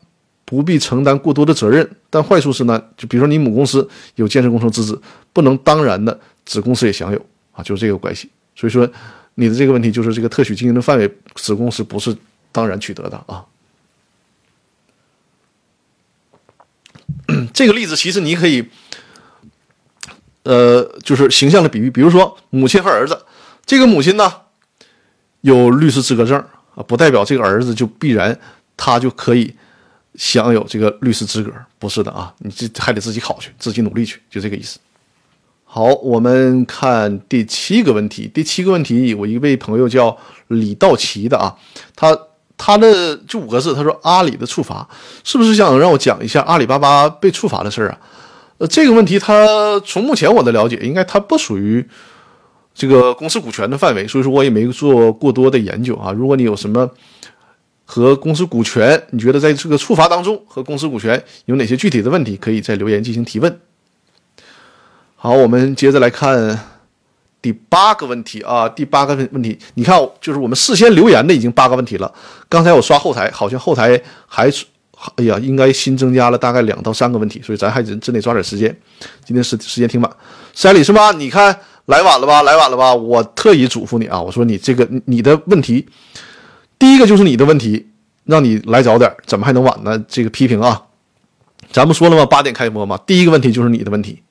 不必承担过多的责任，但坏处是呢，就比如说你母公司有建设工程资质，不能当然的子公司也享有啊，就是这个关系。所以说你的这个问题就是这个特许经营的范围，子公司不是当然取得的啊。这个例子其实你可以，呃，就是形象的比喻，比如说母亲和儿子，这个母亲呢有律师资格证啊，不代表这个儿子就必然。他就可以享有这个律师资格，不是的啊，你这还得自己考去，自己努力去，就这个意思。好，我们看第七个问题。第七个问题，我一位朋友叫李道奇的啊，他他的就五个字，他说阿里的处罚是不是想让我讲一下阿里巴巴被处罚的事儿啊？呃，这个问题它从目前我的了解，应该它不属于这个公司股权的范围，所以说我也没做过多的研究啊。如果你有什么和公司股权，你觉得在这个处罚当中和公司股权有哪些具体的问题，可以在留言进行提问。好，我们接着来看第八个问题啊，第八个问问题，你看，就是我们事先留言的已经八个问题了。刚才我刷后台，好像后台还，哎呀，应该新增加了大概两到三个问题，所以咱还真真得抓点时间。今天时时间挺晚，山里是吧？你看来晚了吧？来晚了吧？我特意嘱咐你啊，我说你这个你的问题。第一个就是你的问题，让你来早点，怎么还能晚呢？这个批评啊，咱不说了吗？八点开播嘛。第一个问题就是你的问题。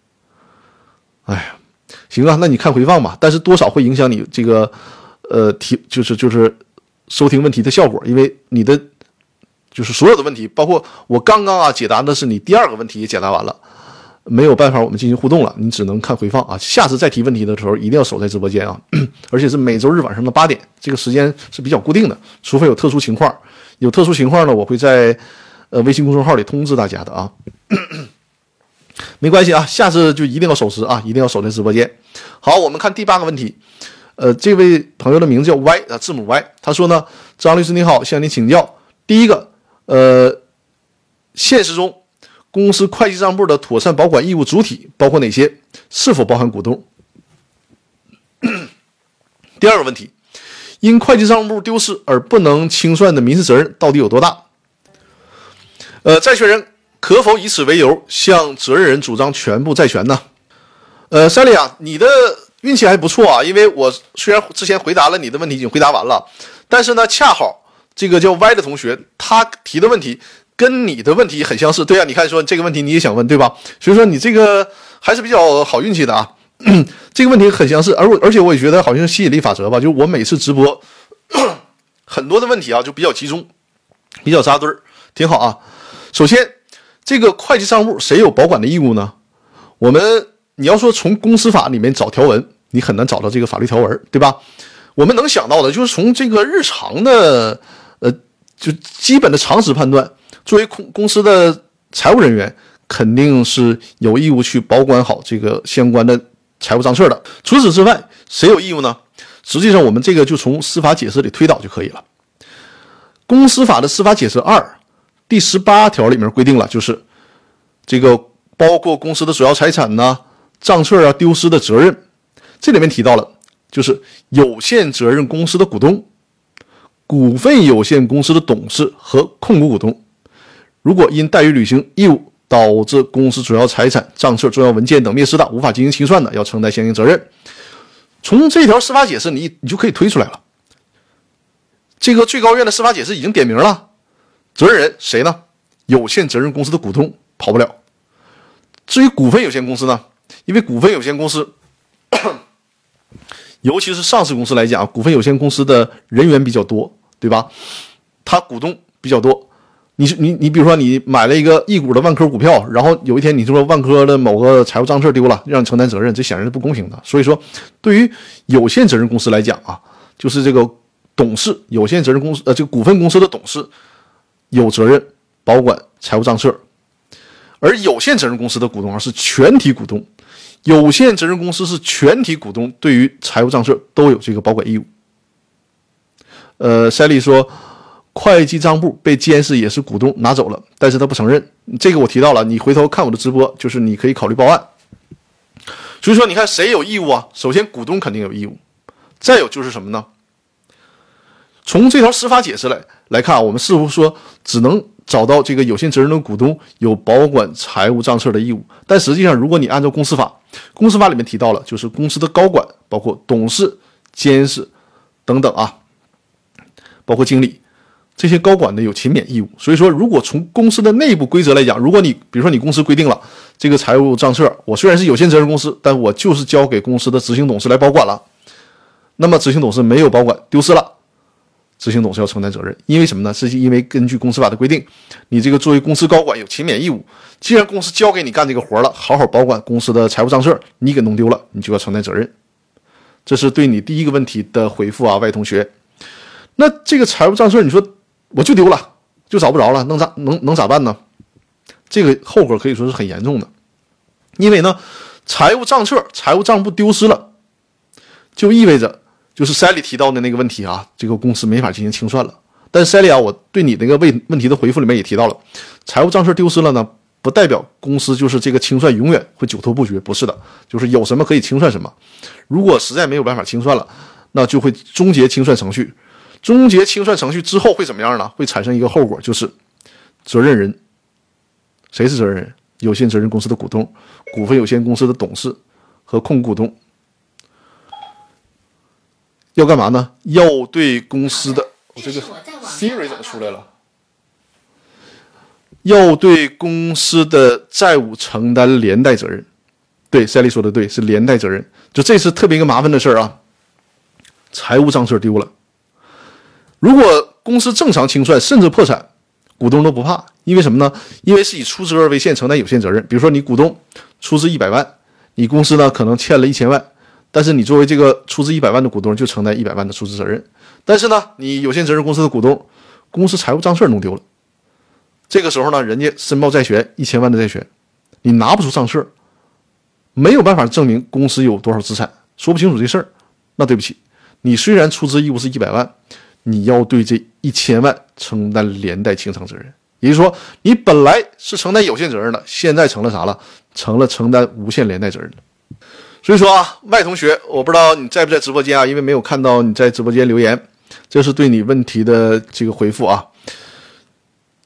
哎呀，行啊，那你看回放吧。但是多少会影响你这个呃提，就是就是收听问题的效果，因为你的就是所有的问题，包括我刚刚啊解答的是你第二个问题也解答完了。没有办法，我们进行互动了，你只能看回放啊。下次再提问题的时候，一定要守在直播间啊，而且是每周日晚上的八点，这个时间是比较固定的，除非有特殊情况。有特殊情况呢，我会在呃微信公众号里通知大家的啊。没关系啊，下次就一定要守时啊，一定要守在直播间。好，我们看第八个问题，呃，这位朋友的名字叫 Y 啊，字母 Y，他说呢，张律师你好，向您请教，第一个，呃，现实中。公司会计账簿的妥善保管义务主体包括哪些？是否包含股东？第二个问题，因会计账簿丢失而不能清算的民事责任到底有多大？呃，债权人可否以此为由向责任人主张全部债权呢？呃，三里啊，你的运气还不错啊，因为我虽然之前回答了你的问题，已经回答完了，但是呢，恰好这个叫 Y 的同学他提的问题。跟你的问题很相似，对啊，你看说这个问题你也想问，对吧？所以说你这个还是比较好运气的啊。这个问题很相似，而我而且我也觉得好像吸引力法则吧，就我每次直播 很多的问题啊，就比较集中，比较扎堆儿，挺好啊。首先，这个会计账簿谁有保管的义务呢？我们你要说从公司法里面找条文，你很难找到这个法律条文，对吧？我们能想到的就是从这个日常的呃，就基本的常识判断。作为公公司的财务人员，肯定是有义务去保管好这个相关的财务账册的。除此之外，谁有义务呢？实际上，我们这个就从司法解释里推导就可以了。公司法的司法解释二第十八条里面规定了，就是这个包括公司的主要财产呢、账册啊丢失的责任。这里面提到了，就是有限责任公司的股东、股份有限公司的董事和控股股东。如果因怠于履行义务导致公司主要财产、账册、重要文件等灭失的，无法进行清算的，要承担相应责任。从这条司法解释，你你就可以推出来了。这个最高院的司法解释已经点名了，责任人谁呢？有限责任公司的股东跑不了。至于股份有限公司呢？因为股份有限公司，尤其是上市公司来讲，股份有限公司的人员比较多，对吧？他股东比较多。你是你你比如说你买了一个一股的万科股票，然后有一天你说万科的某个财务账册丢了，让你承担责任，这显然是不公平的。所以说，对于有限责任公司来讲啊，就是这个董事有限责任公司呃这个股份公司的董事有责任保管财务账册，而有限责任公司的股东啊是全体股东，有限责任公司是全体股东，对于财务账册都有这个保管义务。呃，赛利说。会计账簿被监视也是股东拿走了，但是他不承认。这个我提到了，你回头看我的直播，就是你可以考虑报案。所以说，你看谁有义务啊？首先，股东肯定有义务。再有就是什么呢？从这条司法解释来来看啊，我们似乎说只能找到这个有限责任的股东有保管财务账册的义务，但实际上，如果你按照公司法，公司法里面提到了，就是公司的高管，包括董事、监事等等啊，包括经理。这些高管呢有勤勉义务，所以说，如果从公司的内部规则来讲，如果你比如说你公司规定了这个财务账册，我虽然是有限责任公司，但我就是交给公司的执行董事来保管了，那么执行董事没有保管丢失了，执行董事要承担责任，因为什么呢？是因为根据公司法的规定，你这个作为公司高管有勤勉义务，既然公司交给你干这个活了，好好保管公司的财务账册，你给弄丢了，你就要承担责任。这是对你第一个问题的回复啊，外同学。那这个财务账册，你说？我就丢了，就找不着了，能咋能能咋办呢？这个后果可以说是很严重的。因为呢，财务账册、财务账簿丢失了，就意味着就是 Sally 提到的那个问题啊，这个公司没法进行清算了。但是 Sally 啊，我对你那个问问题的回复里面也提到了，财务账册丢失了呢，不代表公司就是这个清算永远会久拖不决，不是的，就是有什么可以清算什么。如果实在没有办法清算了，那就会终结清算程序。终结清算程序之后会怎么样呢？会产生一个后果，就是责任人谁是责任人？有限责任公司的股东、股份有限公司的董事和控股股东要干嘛呢？要对公司的我这个 Siri 怎么出来了？要对公司的债务承担连带责任。对，赛利说的对，是连带责任。就这是特别一个麻烦的事儿啊，财务账册丢了。如果公司正常清算，甚至破产，股东都不怕，因为什么呢？因为是以出资额为限承担有限责任。比如说，你股东出资一百万，你公司呢可能欠了一千万，但是你作为这个出资一百万的股东，就承担一百万的出资责任。但是呢，你有限责任公司的股东，公司财务账册弄丢了，这个时候呢，人家申报债权一千万的债权，你拿不出账册，没有办法证明公司有多少资产，说不清楚这事儿，那对不起，你虽然出资义务是一百万。你要对这一千万承担连带清偿责任，也就是说，你本来是承担有限责任的，现在成了啥了？成了承担无限连带责任所以说啊，麦同学，我不知道你在不在直播间啊，因为没有看到你在直播间留言，这是对你问题的这个回复啊。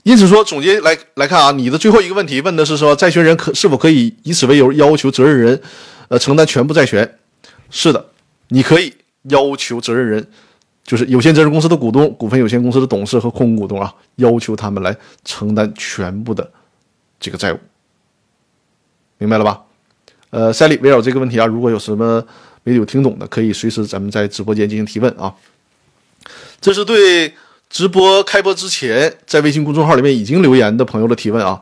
因此说，总结来来看啊，你的最后一个问题问的是说，债权人可是否可以以此为由要求责任人，呃，承担全部债权？是的，你可以要求责任人。就是有限责任公司的股东、股份有限公司的董事和控股股东啊，要求他们来承担全部的这个债务，明白了吧？呃，赛里围绕这个问题啊，如果有什么没有听懂的，可以随时咱们在直播间进行提问啊。这是对直播开播之前在微信公众号里面已经留言的朋友的提问啊。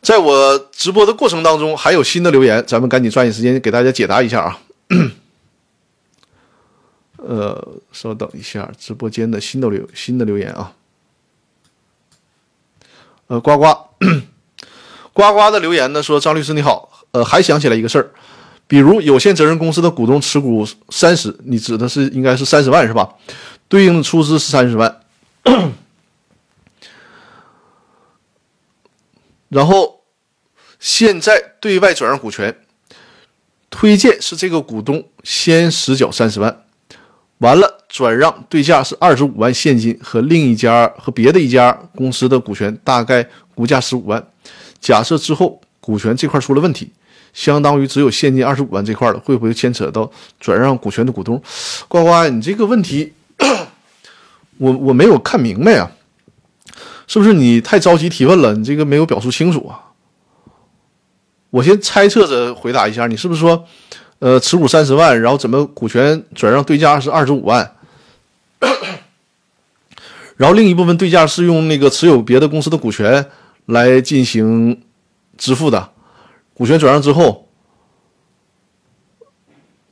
在我直播的过程当中，还有新的留言，咱们赶紧抓紧时间给大家解答一下啊。呃，稍等一下，直播间的新的留新的留言啊。呃，呱呱，呱呱的留言呢说：“张律师你好，呃，还想起来一个事儿，比如有限责任公司的股东持股三十，你指的是应该是三十万是吧？对应的出资是三十万，然后现在对外转让股权，推荐是这个股东先实缴三十万。”完了，转让对价是二十五万现金和另一家和别的一家公司的股权，大概估价十五万。假设之后股权这块出了问题，相当于只有现金二十五万这块了，会不会牵扯到转让股权的股东？呱呱，你这个问题，我我没有看明白啊，是不是你太着急提问了？你这个没有表述清楚啊？我先猜测着回答一下，你是不是说？呃，持股三十万，然后怎么股权转让对价是二十五万，然后另一部分对价是用那个持有别的公司的股权来进行支付的。股权转让之后，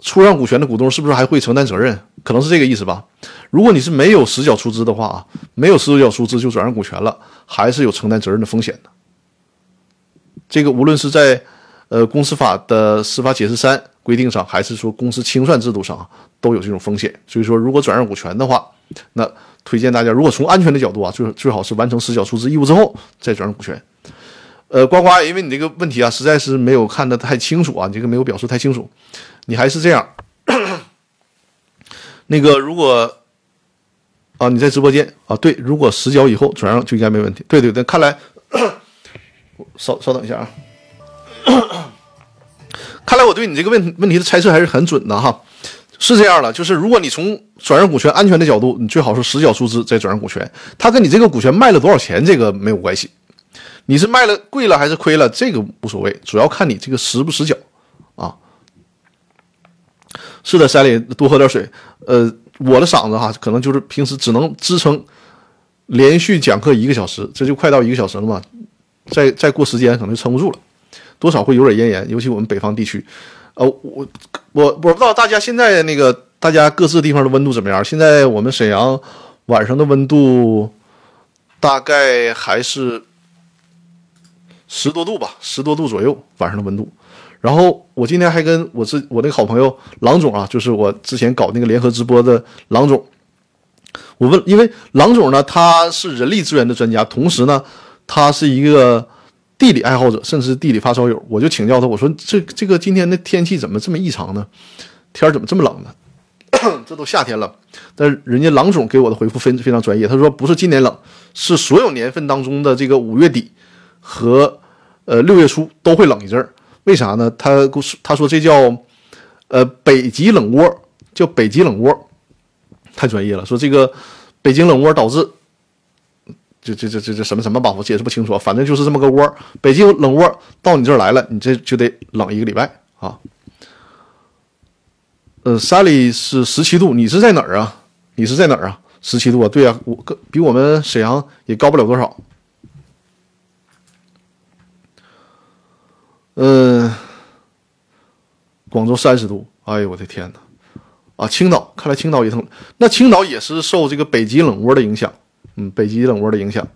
出让股权的股东是不是还会承担责任？可能是这个意思吧。如果你是没有实缴出资的话啊，没有实缴出资就转让股权了，还是有承担责任的风险的。这个无论是在呃公司法的司法解释三。规定上还是说公司清算制度上都有这种风险，所以说如果转让股权的话，那推荐大家如果从安全的角度啊，最最好是完成实缴出资义务之后再转让股权。呃，呱呱，因为你这个问题啊实在是没有看得太清楚啊，你这个没有表述太清楚，你还是这样。那个如果啊你在直播间啊对，如果实缴以后转让就应该没问题。对对对，看来 稍稍等一下啊。看来我对你这个问问题的猜测还是很准的哈，是这样的，就是如果你从转让股权安全的角度，你最好是实缴出资再转让股权，他跟你这个股权卖了多少钱这个没有关系，你是卖了贵了还是亏了这个无所谓，主要看你这个实不实缴啊。是的，山里多喝点水。呃，我的嗓子哈，可能就是平时只能支撑连续讲课一个小时，这就快到一个小时了嘛，再再过时间可能就撑不住了。多少会有点咽炎，尤其我们北方地区。呃，我我我不知道大家现在那个大家各自地方的温度怎么样。现在我们沈阳晚上的温度大概还是十多度吧，十多度左右晚上的温度。然后我今天还跟我自我那个好朋友郎总啊，就是我之前搞那个联合直播的郎总，我问，因为郎总呢他是人力资源的专家，同时呢他是一个地理爱好者，甚至是地理发烧友，我就请教他，我说这这个今天的天气怎么这么异常呢？天儿怎么这么冷呢？这都夏天了，但是人家郎总给我的回复非非常专业，他说不是今年冷，是所有年份当中的这个五月底和呃六月初都会冷一阵儿。为啥呢？他他说这叫，呃，北极冷窝，叫北极冷窝，太专业了。说这个北京冷窝导致，这这这这这什么什么吧，我解释不清楚，反正就是这么个窝。北京冷窝到你这儿来了，你这就得冷一个礼拜啊。呃，山里是十七度，你是在哪儿啊？你是在哪儿啊？十七度啊？对啊，我比我们沈阳也高不了多少。嗯，广州三十度，哎呦我的天哪！啊，青岛，看来青岛也疼。那青岛也是受这个北极冷窝的影响，北极冷涡的影响。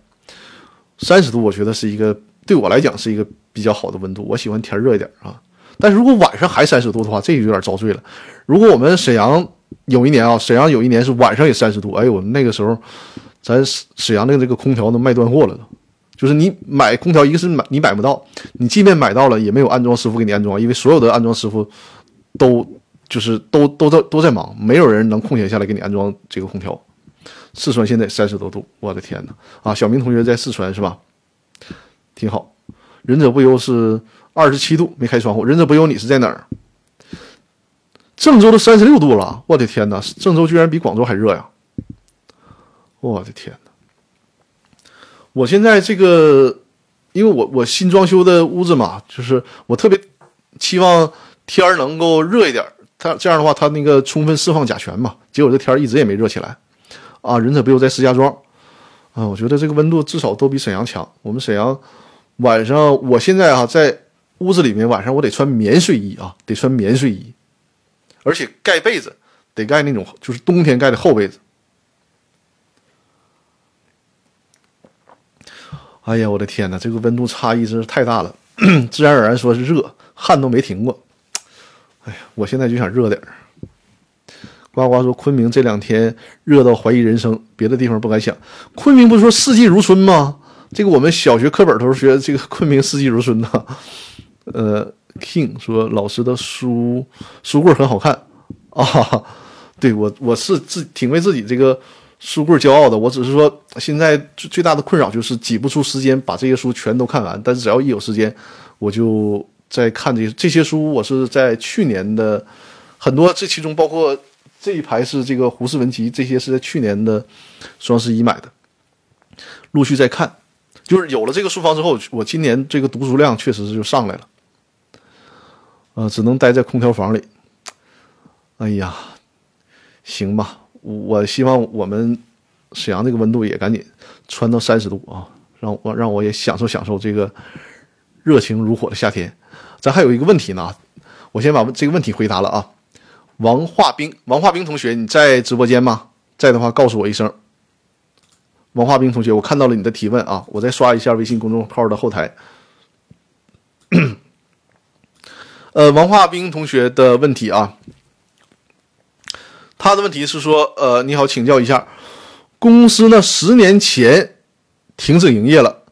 三十度，我觉得是一个对我来讲是一个比较好的温度。我喜欢天热一点啊。但是如果晚上还三十度的话，这就有点遭罪了。如果我们沈阳有一年啊，沈阳有一年是晚上也三十度，哎呦，那个时候咱沈阳的这个空调都卖断货了都。就是你买空调，一个是买你买不到，你即便买到了，也没有安装师傅给你安装，因为所有的安装师傅都就是都都在都在忙，没有人能空闲下来给你安装这个空调。四川现在三十多度，我的天哪！啊，小明同学在四川是吧？挺好。忍者不忧是二十七度，没开窗户。忍者不忧，你是在哪儿？郑州都三十六度了，我的天哪！郑州居然比广州还热呀！我的天！我现在这个，因为我我新装修的屋子嘛，就是我特别期望天儿能够热一点，它这样的话它那个充分释放甲醛嘛。结果这天儿一直也没热起来，啊，忍者不忧在石家庄，啊，我觉得这个温度至少都比沈阳强。我们沈阳晚上，我现在啊在屋子里面，晚上我得穿棉睡衣啊，得穿棉睡衣，而且盖被子得盖那种就是冬天盖的厚被子。哎呀，我的天哪，这个温度差异真是太大了，自然而然说是热，汗都没停过。哎呀，我现在就想热点儿。呱呱说昆明这两天热到怀疑人生，别的地方不敢想。昆明不是说四季如春吗？这个我们小学课本都是学这个昆明四季如春的。呃，King 说老师的书书柜很好看 啊，对我我是自挺为自己这个。书柜骄傲的，我只是说，现在最最大的困扰就是挤不出时间把这些书全都看完。但是只要一有时间，我就在看这些这些书。我是在去年的很多，这其中包括这一排是这个胡适文集，这些是在去年的双十一买的，陆续在看。就是有了这个书房之后，我今年这个读书量确实是就上来了。呃，只能待在空调房里。哎呀，行吧。我希望我们沈阳这个温度也赶紧穿到三十度啊，让我让我也享受享受这个热情如火的夏天。咱还有一个问题呢，我先把这个问题回答了啊。王化兵，王化兵同学，你在直播间吗？在的话告诉我一声。王化兵同学，我看到了你的提问啊，我再刷一下微信公众号的后台。呃，王化兵同学的问题啊。他的问题是说，呃，你好，请教一下，公司呢十年前停止营业了，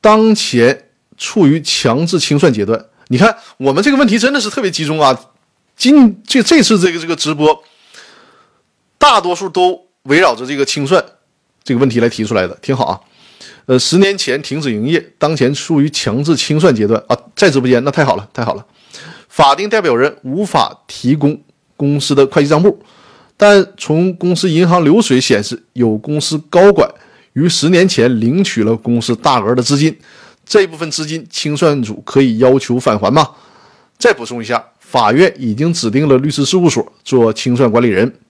当前处于强制清算阶段。你看，我们这个问题真的是特别集中啊。今这这次这个这个直播，大多数都围绕着这个清算这个问题来提出来的，挺好啊。呃，十年前停止营业，当前处于强制清算阶段啊，在直播间那太好了，太好了。法定代表人无法提供公司的会计账簿。但从公司银行流水显示，有公司高管于十年前领取了公司大额的资金，这部分资金清算组可以要求返还吗？再补充一下，法院已经指定了律师事务所做清算管理人。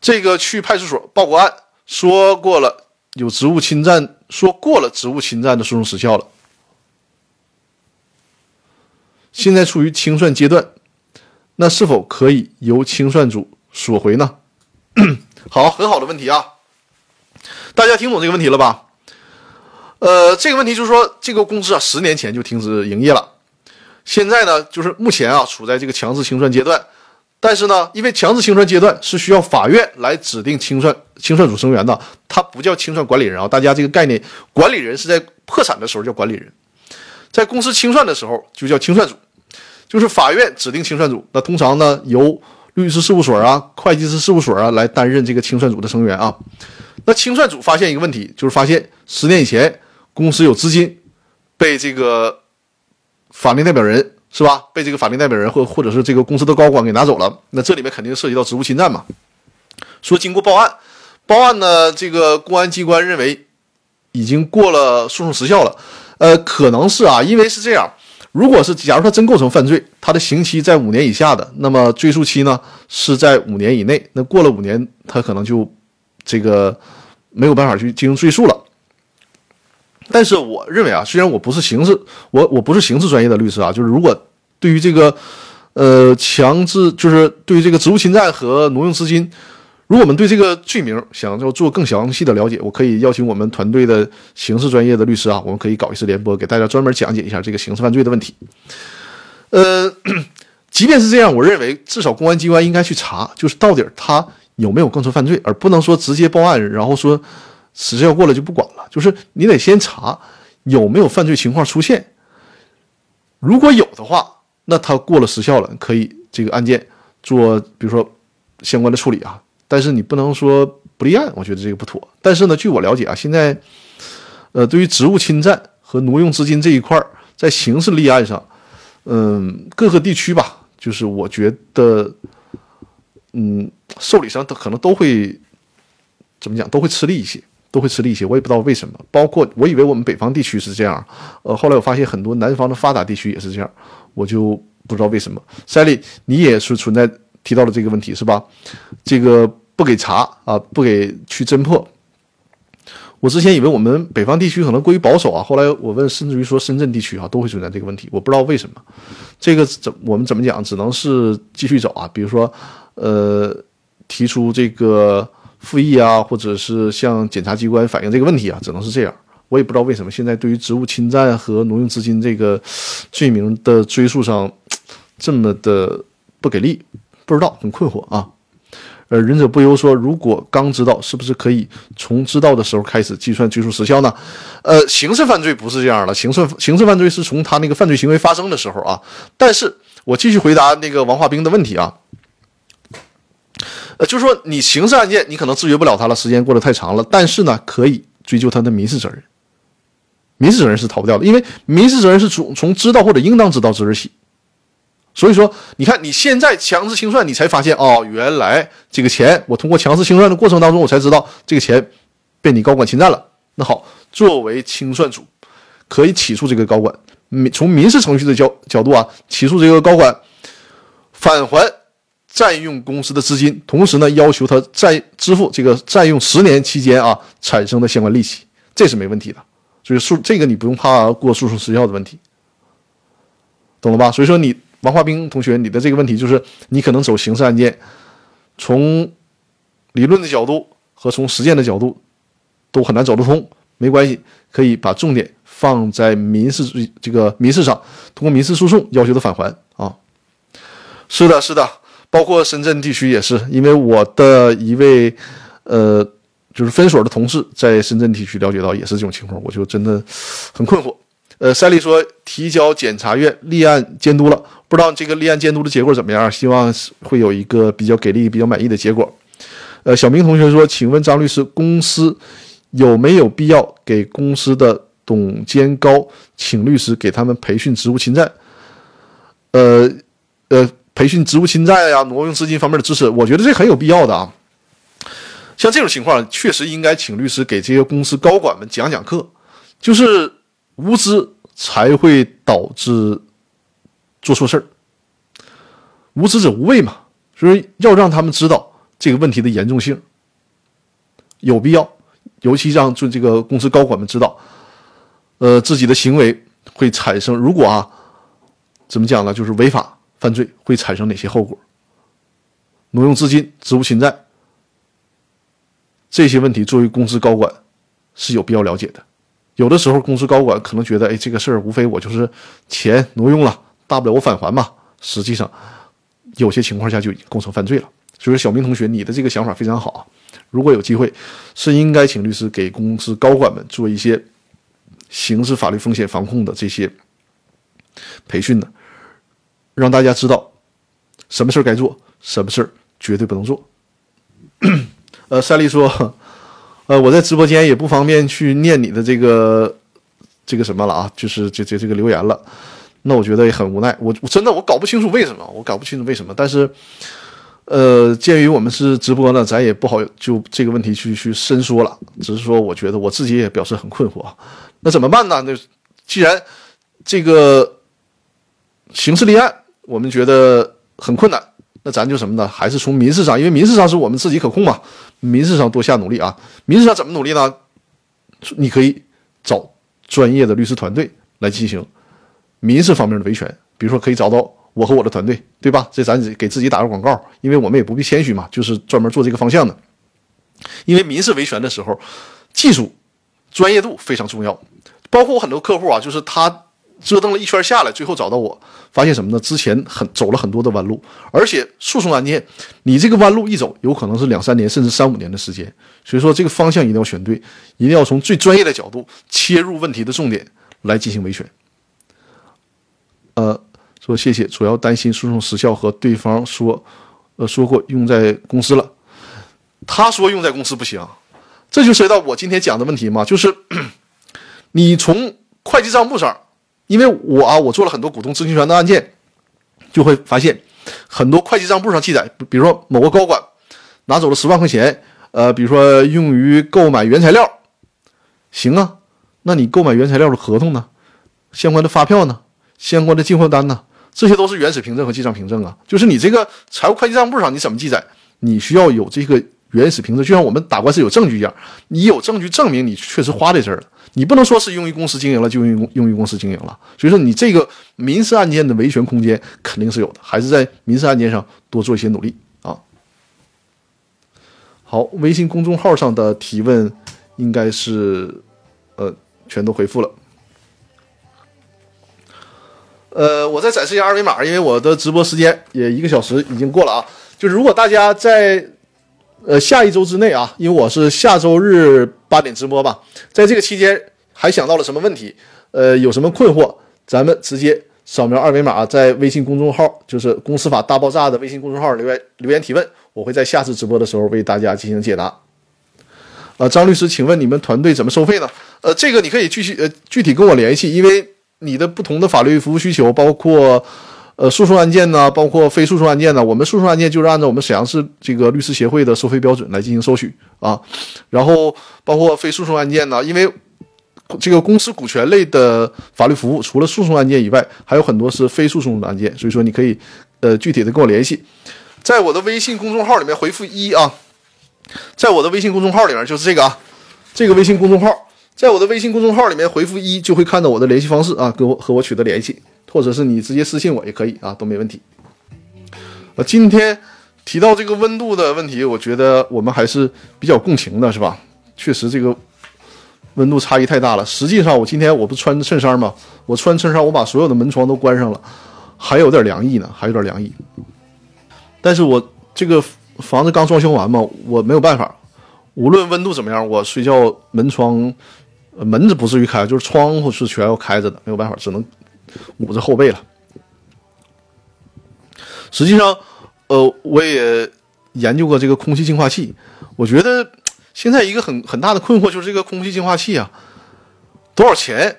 这个去派出所报过案，说过了有职务侵占，说过了职务侵占的诉讼时效了，现在处于清算阶段，那是否可以由清算组？索回呢？好，很好的问题啊！大家听懂这个问题了吧？呃，这个问题就是说，这个公司啊，十年前就停止营业了，现在呢，就是目前啊，处在这个强制清算阶段。但是呢，因为强制清算阶段是需要法院来指定清算清算组成员的，它不叫清算管理人啊。大家这个概念，管理人是在破产的时候叫管理人，在公司清算的时候就叫清算组，就是法院指定清算组。那通常呢，由律师事务所啊、会计师事务所啊来担任这个清算组的成员啊。那清算组发现一个问题，就是发现十年以前公司有资金被这个法定代表人。是吧？被这个法定代表人或或者是这个公司的高管给拿走了，那这里面肯定涉及到职务侵占嘛。说经过报案，报案呢，这个公安机关认为已经过了诉讼时效了。呃，可能是啊，因为是这样，如果是假如他真构成犯罪，他的刑期在五年以下的，那么追诉期呢是在五年以内。那过了五年，他可能就这个没有办法去进行追诉了。但是我认为啊，虽然我不是刑事，我我不是刑事专业的律师啊，就是如果对于这个，呃，强制就是对于这个职务侵占和挪用资金，如果我们对这个罪名想要做更详细的了解，我可以邀请我们团队的刑事专业的律师啊，我们可以搞一次联播，给大家专门讲解一下这个刑事犯罪的问题。呃，即便是这样，我认为至少公安机关应该去查，就是到底他有没有构成犯罪，而不能说直接报案，然后说。时效过了就不管了，就是你得先查有没有犯罪情况出现。如果有的话，那他过了时效了，可以这个案件做，比如说相关的处理啊。但是你不能说不立案，我觉得这个不妥。但是呢，据我了解啊，现在呃，对于职务侵占和挪用资金这一块，在刑事立案上，嗯，各个地区吧，就是我觉得，嗯，受理上都可能都会怎么讲，都会吃力一些。都会吃力一些，我也不知道为什么。包括我以为我们北方地区是这样，呃，后来我发现很多南方的发达地区也是这样，我就不知道为什么。赛利，你也是存在提到了这个问题是吧？这个不给查啊，不给去侦破。我之前以为我们北方地区可能过于保守啊，后来我问，甚至于说深圳地区啊都会存在这个问题，我不知道为什么。这个怎我们怎么讲？只能是继续走啊，比如说，呃，提出这个。复议啊，或者是向检察机关反映这个问题啊，只能是这样。我也不知道为什么现在对于职务侵占和挪用资金这个罪名的追诉上这么的不给力，不知道，很困惑啊。呃，忍者不由说，如果刚知道，是不是可以从知道的时候开始计算追诉时效呢？呃，刑事犯罪不是这样的，刑事刑事犯罪是从他那个犯罪行为发生的时候啊。但是我继续回答那个王化兵的问题啊。呃，就是说，你刑事案件你可能制约不了他了，时间过得太长了。但是呢，可以追究他的民事责任。民事责任是逃不掉的，因为民事责任是从从知道或者应当知道之日起。所以说，你看你现在强制清算，你才发现哦，原来这个钱我通过强制清算的过程当中，我才知道这个钱被你高管侵占了。那好，作为清算组，可以起诉这个高管，从民事程序的角角度啊，起诉这个高管返还。占用公司的资金，同时呢，要求他再支付这个占用十年期间啊产生的相关利息，这是没问题的。所以诉这个你不用怕过诉讼时效的问题，懂了吧？所以说你王华兵同学，你的这个问题就是你可能走刑事案件，从理论的角度和从实践的角度都很难走得通。没关系，可以把重点放在民事这个民事上，通过民事诉讼要求他返还啊。是的，是的。包括深圳地区也是，因为我的一位，呃，就是分所的同事在深圳地区了解到也是这种情况，我就真的很困惑。呃，赛利说提交检察院立案监督了，不知道这个立案监督的结果怎么样？希望会有一个比较给力、比较满意的结果。呃，小明同学说，请问张律师，公司有没有必要给公司的董监高请律师给他们培训职务侵占？呃，呃。培训职务侵占呀、挪用资金方面的知识，我觉得这很有必要的啊。像这种情况，确实应该请律师给这些公司高管们讲讲课。就是无知才会导致做错事儿，无知者无畏嘛。所以要让他们知道这个问题的严重性，有必要，尤其让就这个公司高管们知道，呃，自己的行为会产生，如果啊，怎么讲呢，就是违法。犯罪会产生哪些后果？挪用资金、职务侵占这些问题，作为公司高管是有必要了解的。有的时候公司高管可能觉得，哎，这个事儿无非我就是钱挪用了，大不了我返还嘛。实际上，有些情况下就已经构成犯罪了。所以说，小明同学，你的这个想法非常好。如果有机会，是应该请律师给公司高管们做一些刑事法律风险防控的这些培训的，让大家知道什么事儿该做，什么事儿绝对不能做。呃，赛丽说，呃，我在直播间也不方便去念你的这个这个什么了啊，就是这这这个留言了。那我觉得也很无奈，我我真的我搞不清楚为什么，我搞不清楚为什么。但是，呃，鉴于我们是直播呢，咱也不好就这个问题去去深说了。只是说，我觉得我自己也表示很困惑。那怎么办呢？那既然这个刑事立案，我们觉得很困难，那咱就什么呢？还是从民事上，因为民事上是我们自己可控嘛。民事上多下努力啊！民事上怎么努力呢？你可以找专业的律师团队来进行。民事方面的维权，比如说可以找到我和我的团队，对吧？这咱给自己打个广告，因为我们也不必谦虚嘛，就是专门做这个方向的。因为民事维权的时候，技术专业度非常重要。包括我很多客户啊，就是他折腾了一圈下来，最后找到我，发现什么呢？之前很走了很多的弯路，而且诉讼案件，你这个弯路一走，有可能是两三年甚至三五年的时间。所以说，这个方向一定要选对，一定要从最专业的角度切入问题的重点来进行维权。呃，说谢谢，主要担心诉讼时效和对方说，呃，说过用在公司了，他说用在公司不行，这就涉及到我今天讲的问题嘛，就是 你从会计账簿上，因为我啊，我做了很多股东知情权的案件，就会发现很多会计账簿上记载，比如说某个高管拿走了十万块钱，呃，比如说用于购买原材料，行啊，那你购买原材料的合同呢，相关的发票呢？相关的进货单呢？这些都是原始凭证和记账凭证啊。就是你这个财务会计账簿上你怎么记载？你需要有这个原始凭证，就像我们打官司有证据一样。你有证据证明你确实花在这儿了，你不能说是用于公司经营了就用于用于公司经营了。所以说你这个民事案件的维权空间肯定是有的，还是在民事案件上多做一些努力啊。好，微信公众号上的提问应该是呃全都回复了。呃，我再展示一下二维码，因为我的直播时间也一个小时已经过了啊。就是如果大家在呃下一周之内啊，因为我是下周日八点直播吧，在这个期间还想到了什么问题，呃，有什么困惑，咱们直接扫描二维码，在微信公众号，就是“公司法大爆炸”的微信公众号留言留言提问，我会在下次直播的时候为大家进行解答。呃，张律师，请问你们团队怎么收费呢？呃，这个你可以继续呃具体跟我联系，因为。你的不同的法律服务需求，包括呃诉讼案件呢，包括非诉讼案件呢。我们诉讼案件就是按照我们沈阳市这个律师协会的收费标准来进行收取啊。然后包括非诉讼案件呢，因为这个公司股权类的法律服务，除了诉讼案件以外，还有很多是非诉讼的案件。所以说，你可以呃具体的跟我联系，在我的微信公众号里面回复一啊，在我的微信公众号里面就是这个啊，这个微信公众号。在我的微信公众号里面回复一，就会看到我的联系方式啊，跟我和我取得联系，或者是你直接私信我也可以啊，都没问题。呃，今天提到这个温度的问题，我觉得我们还是比较共情的，是吧？确实这个温度差异太大了。实际上，我今天我不穿衬衫吗？我穿衬衫，我把所有的门窗都关上了，还有点凉意呢，还有点凉意。但是我这个房子刚装修完嘛，我没有办法，无论温度怎么样，我睡觉门窗。门子不至于开，就是窗户是全要开着的，没有办法，只能捂着后背了。实际上，呃，我也研究过这个空气净化器，我觉得现在一个很很大的困惑就是这个空气净化器啊，多少钱？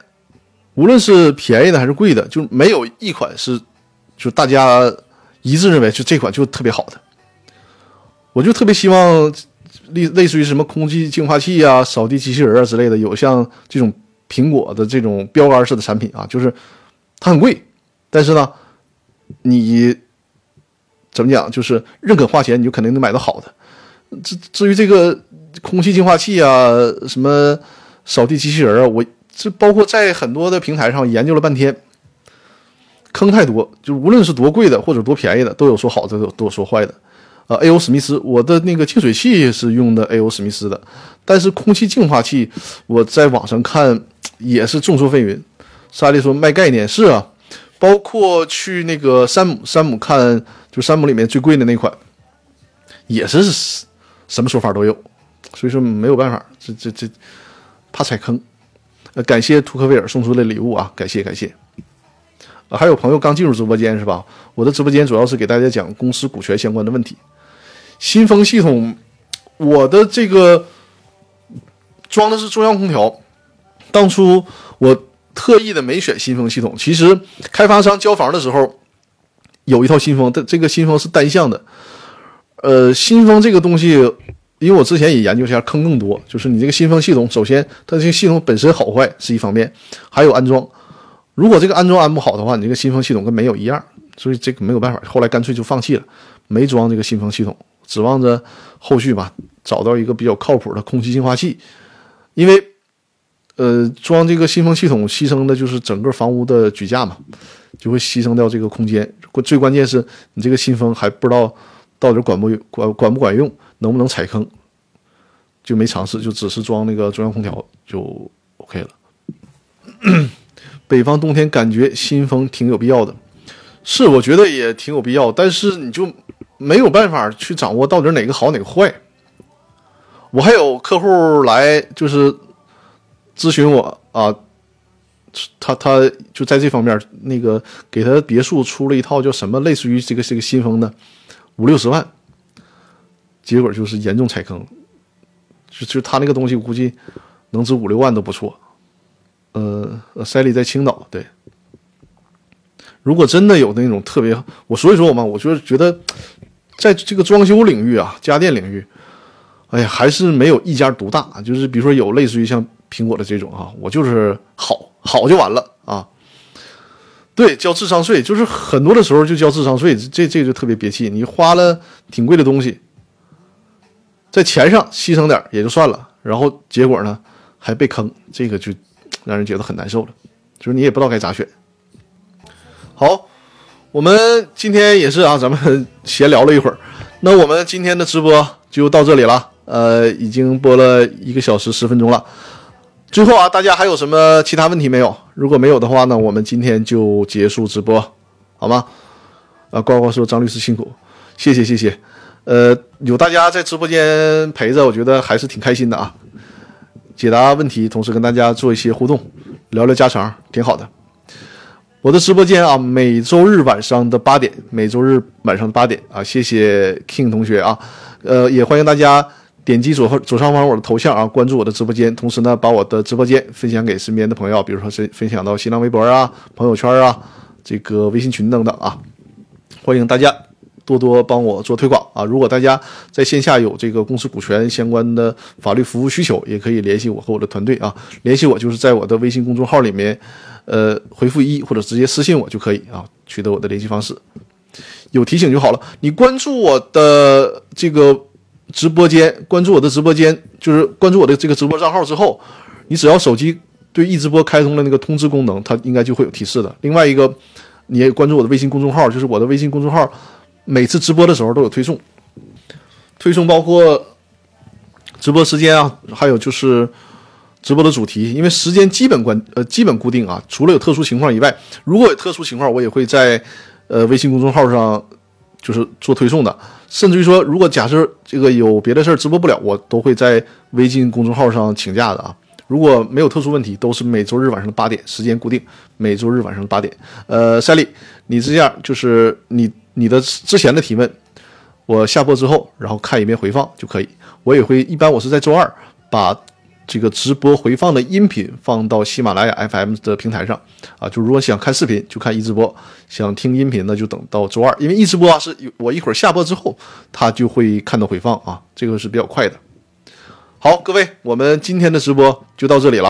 无论是便宜的还是贵的，就没有一款是就大家一致认为就这款就特别好的。我就特别希望。类类似于什么空气净化器啊、扫地机器人啊之类的，有像这种苹果的这种标杆式的产品啊，就是它很贵，但是呢，你怎么讲，就是认可花钱，你就肯定能买到好的。至至于这个空气净化器啊、什么扫地机器人啊，我这包括在很多的平台上研究了半天，坑太多，就无论是多贵的或者多便宜的，都有说好的，都有说坏的。呃，A.O. 史密斯，我的那个净水器是用的 A.O. 史密斯的，但是空气净化器，我在网上看也是众说纷纭。莎莉说卖概念是啊，包括去那个山姆山姆看，就山姆里面最贵的那款，也是什么说法都有，所以说没有办法，这这这怕踩坑。呃，感谢图克威尔送出的礼物啊，感谢感谢。啊，还有朋友刚进入直播间是吧？我的直播间主要是给大家讲公司股权相关的问题。新风系统，我的这个装的是中央空调，当初我特意的没选新风系统。其实开发商交房的时候有一套新风，但这个新风是单向的。呃，新风这个东西。因为我之前也研究一下，坑更多。就是你这个新风系统，首先它这个系统本身好坏是一方面，还有安装。如果这个安装安不好的话，你这个新风系统跟没有一样。所以这个没有办法，后来干脆就放弃了，没装这个新风系统，指望着后续吧找到一个比较靠谱的空气净化器。因为，呃，装这个新风系统牺牲的就是整个房屋的举架嘛，就会牺牲掉这个空间。最关键是你这个新风还不知道到底管不管管不管用。能不能踩坑，就没尝试，就只是装那个中央空调就 OK 了。北方冬天感觉新风挺有必要的，是我觉得也挺有必要，但是你就没有办法去掌握到底哪个好哪个坏。我还有客户来就是咨询我啊，他他就在这方面那个给他别墅出了一套叫什么，类似于这个这个新风的五六十万。结果就是严重踩坑，就就他那个东西，估计能值五六万都不错。呃，塞利在青岛，对。如果真的有那种特别，我所以说嘛，我就是觉得，在这个装修领域啊，家电领域，哎呀，还是没有一家独大。就是比如说有类似于像苹果的这种啊，我就是好好就完了啊。对，交智商税，就是很多的时候就交智商税，这这就特别憋气。你花了挺贵的东西。在钱上牺牲点也就算了，然后结果呢还被坑，这个就让人觉得很难受了，就是你也不知道该咋选。好，我们今天也是啊，咱们 闲聊了一会儿，那我们今天的直播就到这里了，呃，已经播了一个小时十分钟了。最后啊，大家还有什么其他问题没有？如果没有的话呢，我们今天就结束直播，好吗？啊，呱呱说张律师辛苦，谢谢谢谢。呃，有大家在直播间陪着，我觉得还是挺开心的啊。解答问题，同时跟大家做一些互动，聊聊家常，挺好的。我的直播间啊，每周日晚上的八点，每周日晚上的八点啊，谢谢 King 同学啊。呃，也欢迎大家点击左后左上方我的头像啊，关注我的直播间，同时呢，把我的直播间分享给身边的朋友，比如说是分享到新浪微博啊、朋友圈啊、这个微信群等等啊，欢迎大家。多多帮我做推广啊！如果大家在线下有这个公司股权相关的法律服务需求，也可以联系我和我的团队啊。联系我就是在我的微信公众号里面，呃，回复一或者直接私信我就可以啊，取得我的联系方式。有提醒就好了。你关注我的这个直播间，关注我的直播间，就是关注我的这个直播账号之后，你只要手机对一直播开通了那个通知功能，它应该就会有提示的。另外一个，你也关注我的微信公众号，就是我的微信公众号。每次直播的时候都有推送，推送包括直播时间啊，还有就是直播的主题。因为时间基本关呃基本固定啊，除了有特殊情况以外，如果有特殊情况，我也会在呃微信公众号上就是做推送的。甚至于说，如果假设这个有别的事儿直播不了，我都会在微信公众号上请假的啊。如果没有特殊问题，都是每周日晚上的八点，时间固定，每周日晚上的八点。呃，赛丽，你这样就是你。你的之前的提问，我下播之后，然后看一遍回放就可以。我也会一般我是在周二把这个直播回放的音频放到喜马拉雅 FM 的平台上啊。就如果想看视频就看一直播，想听音频呢就等到周二，因为一直播啊是我一会儿下播之后，他就会看到回放啊，这个是比较快的。好，各位，我们今天的直播就到这里了。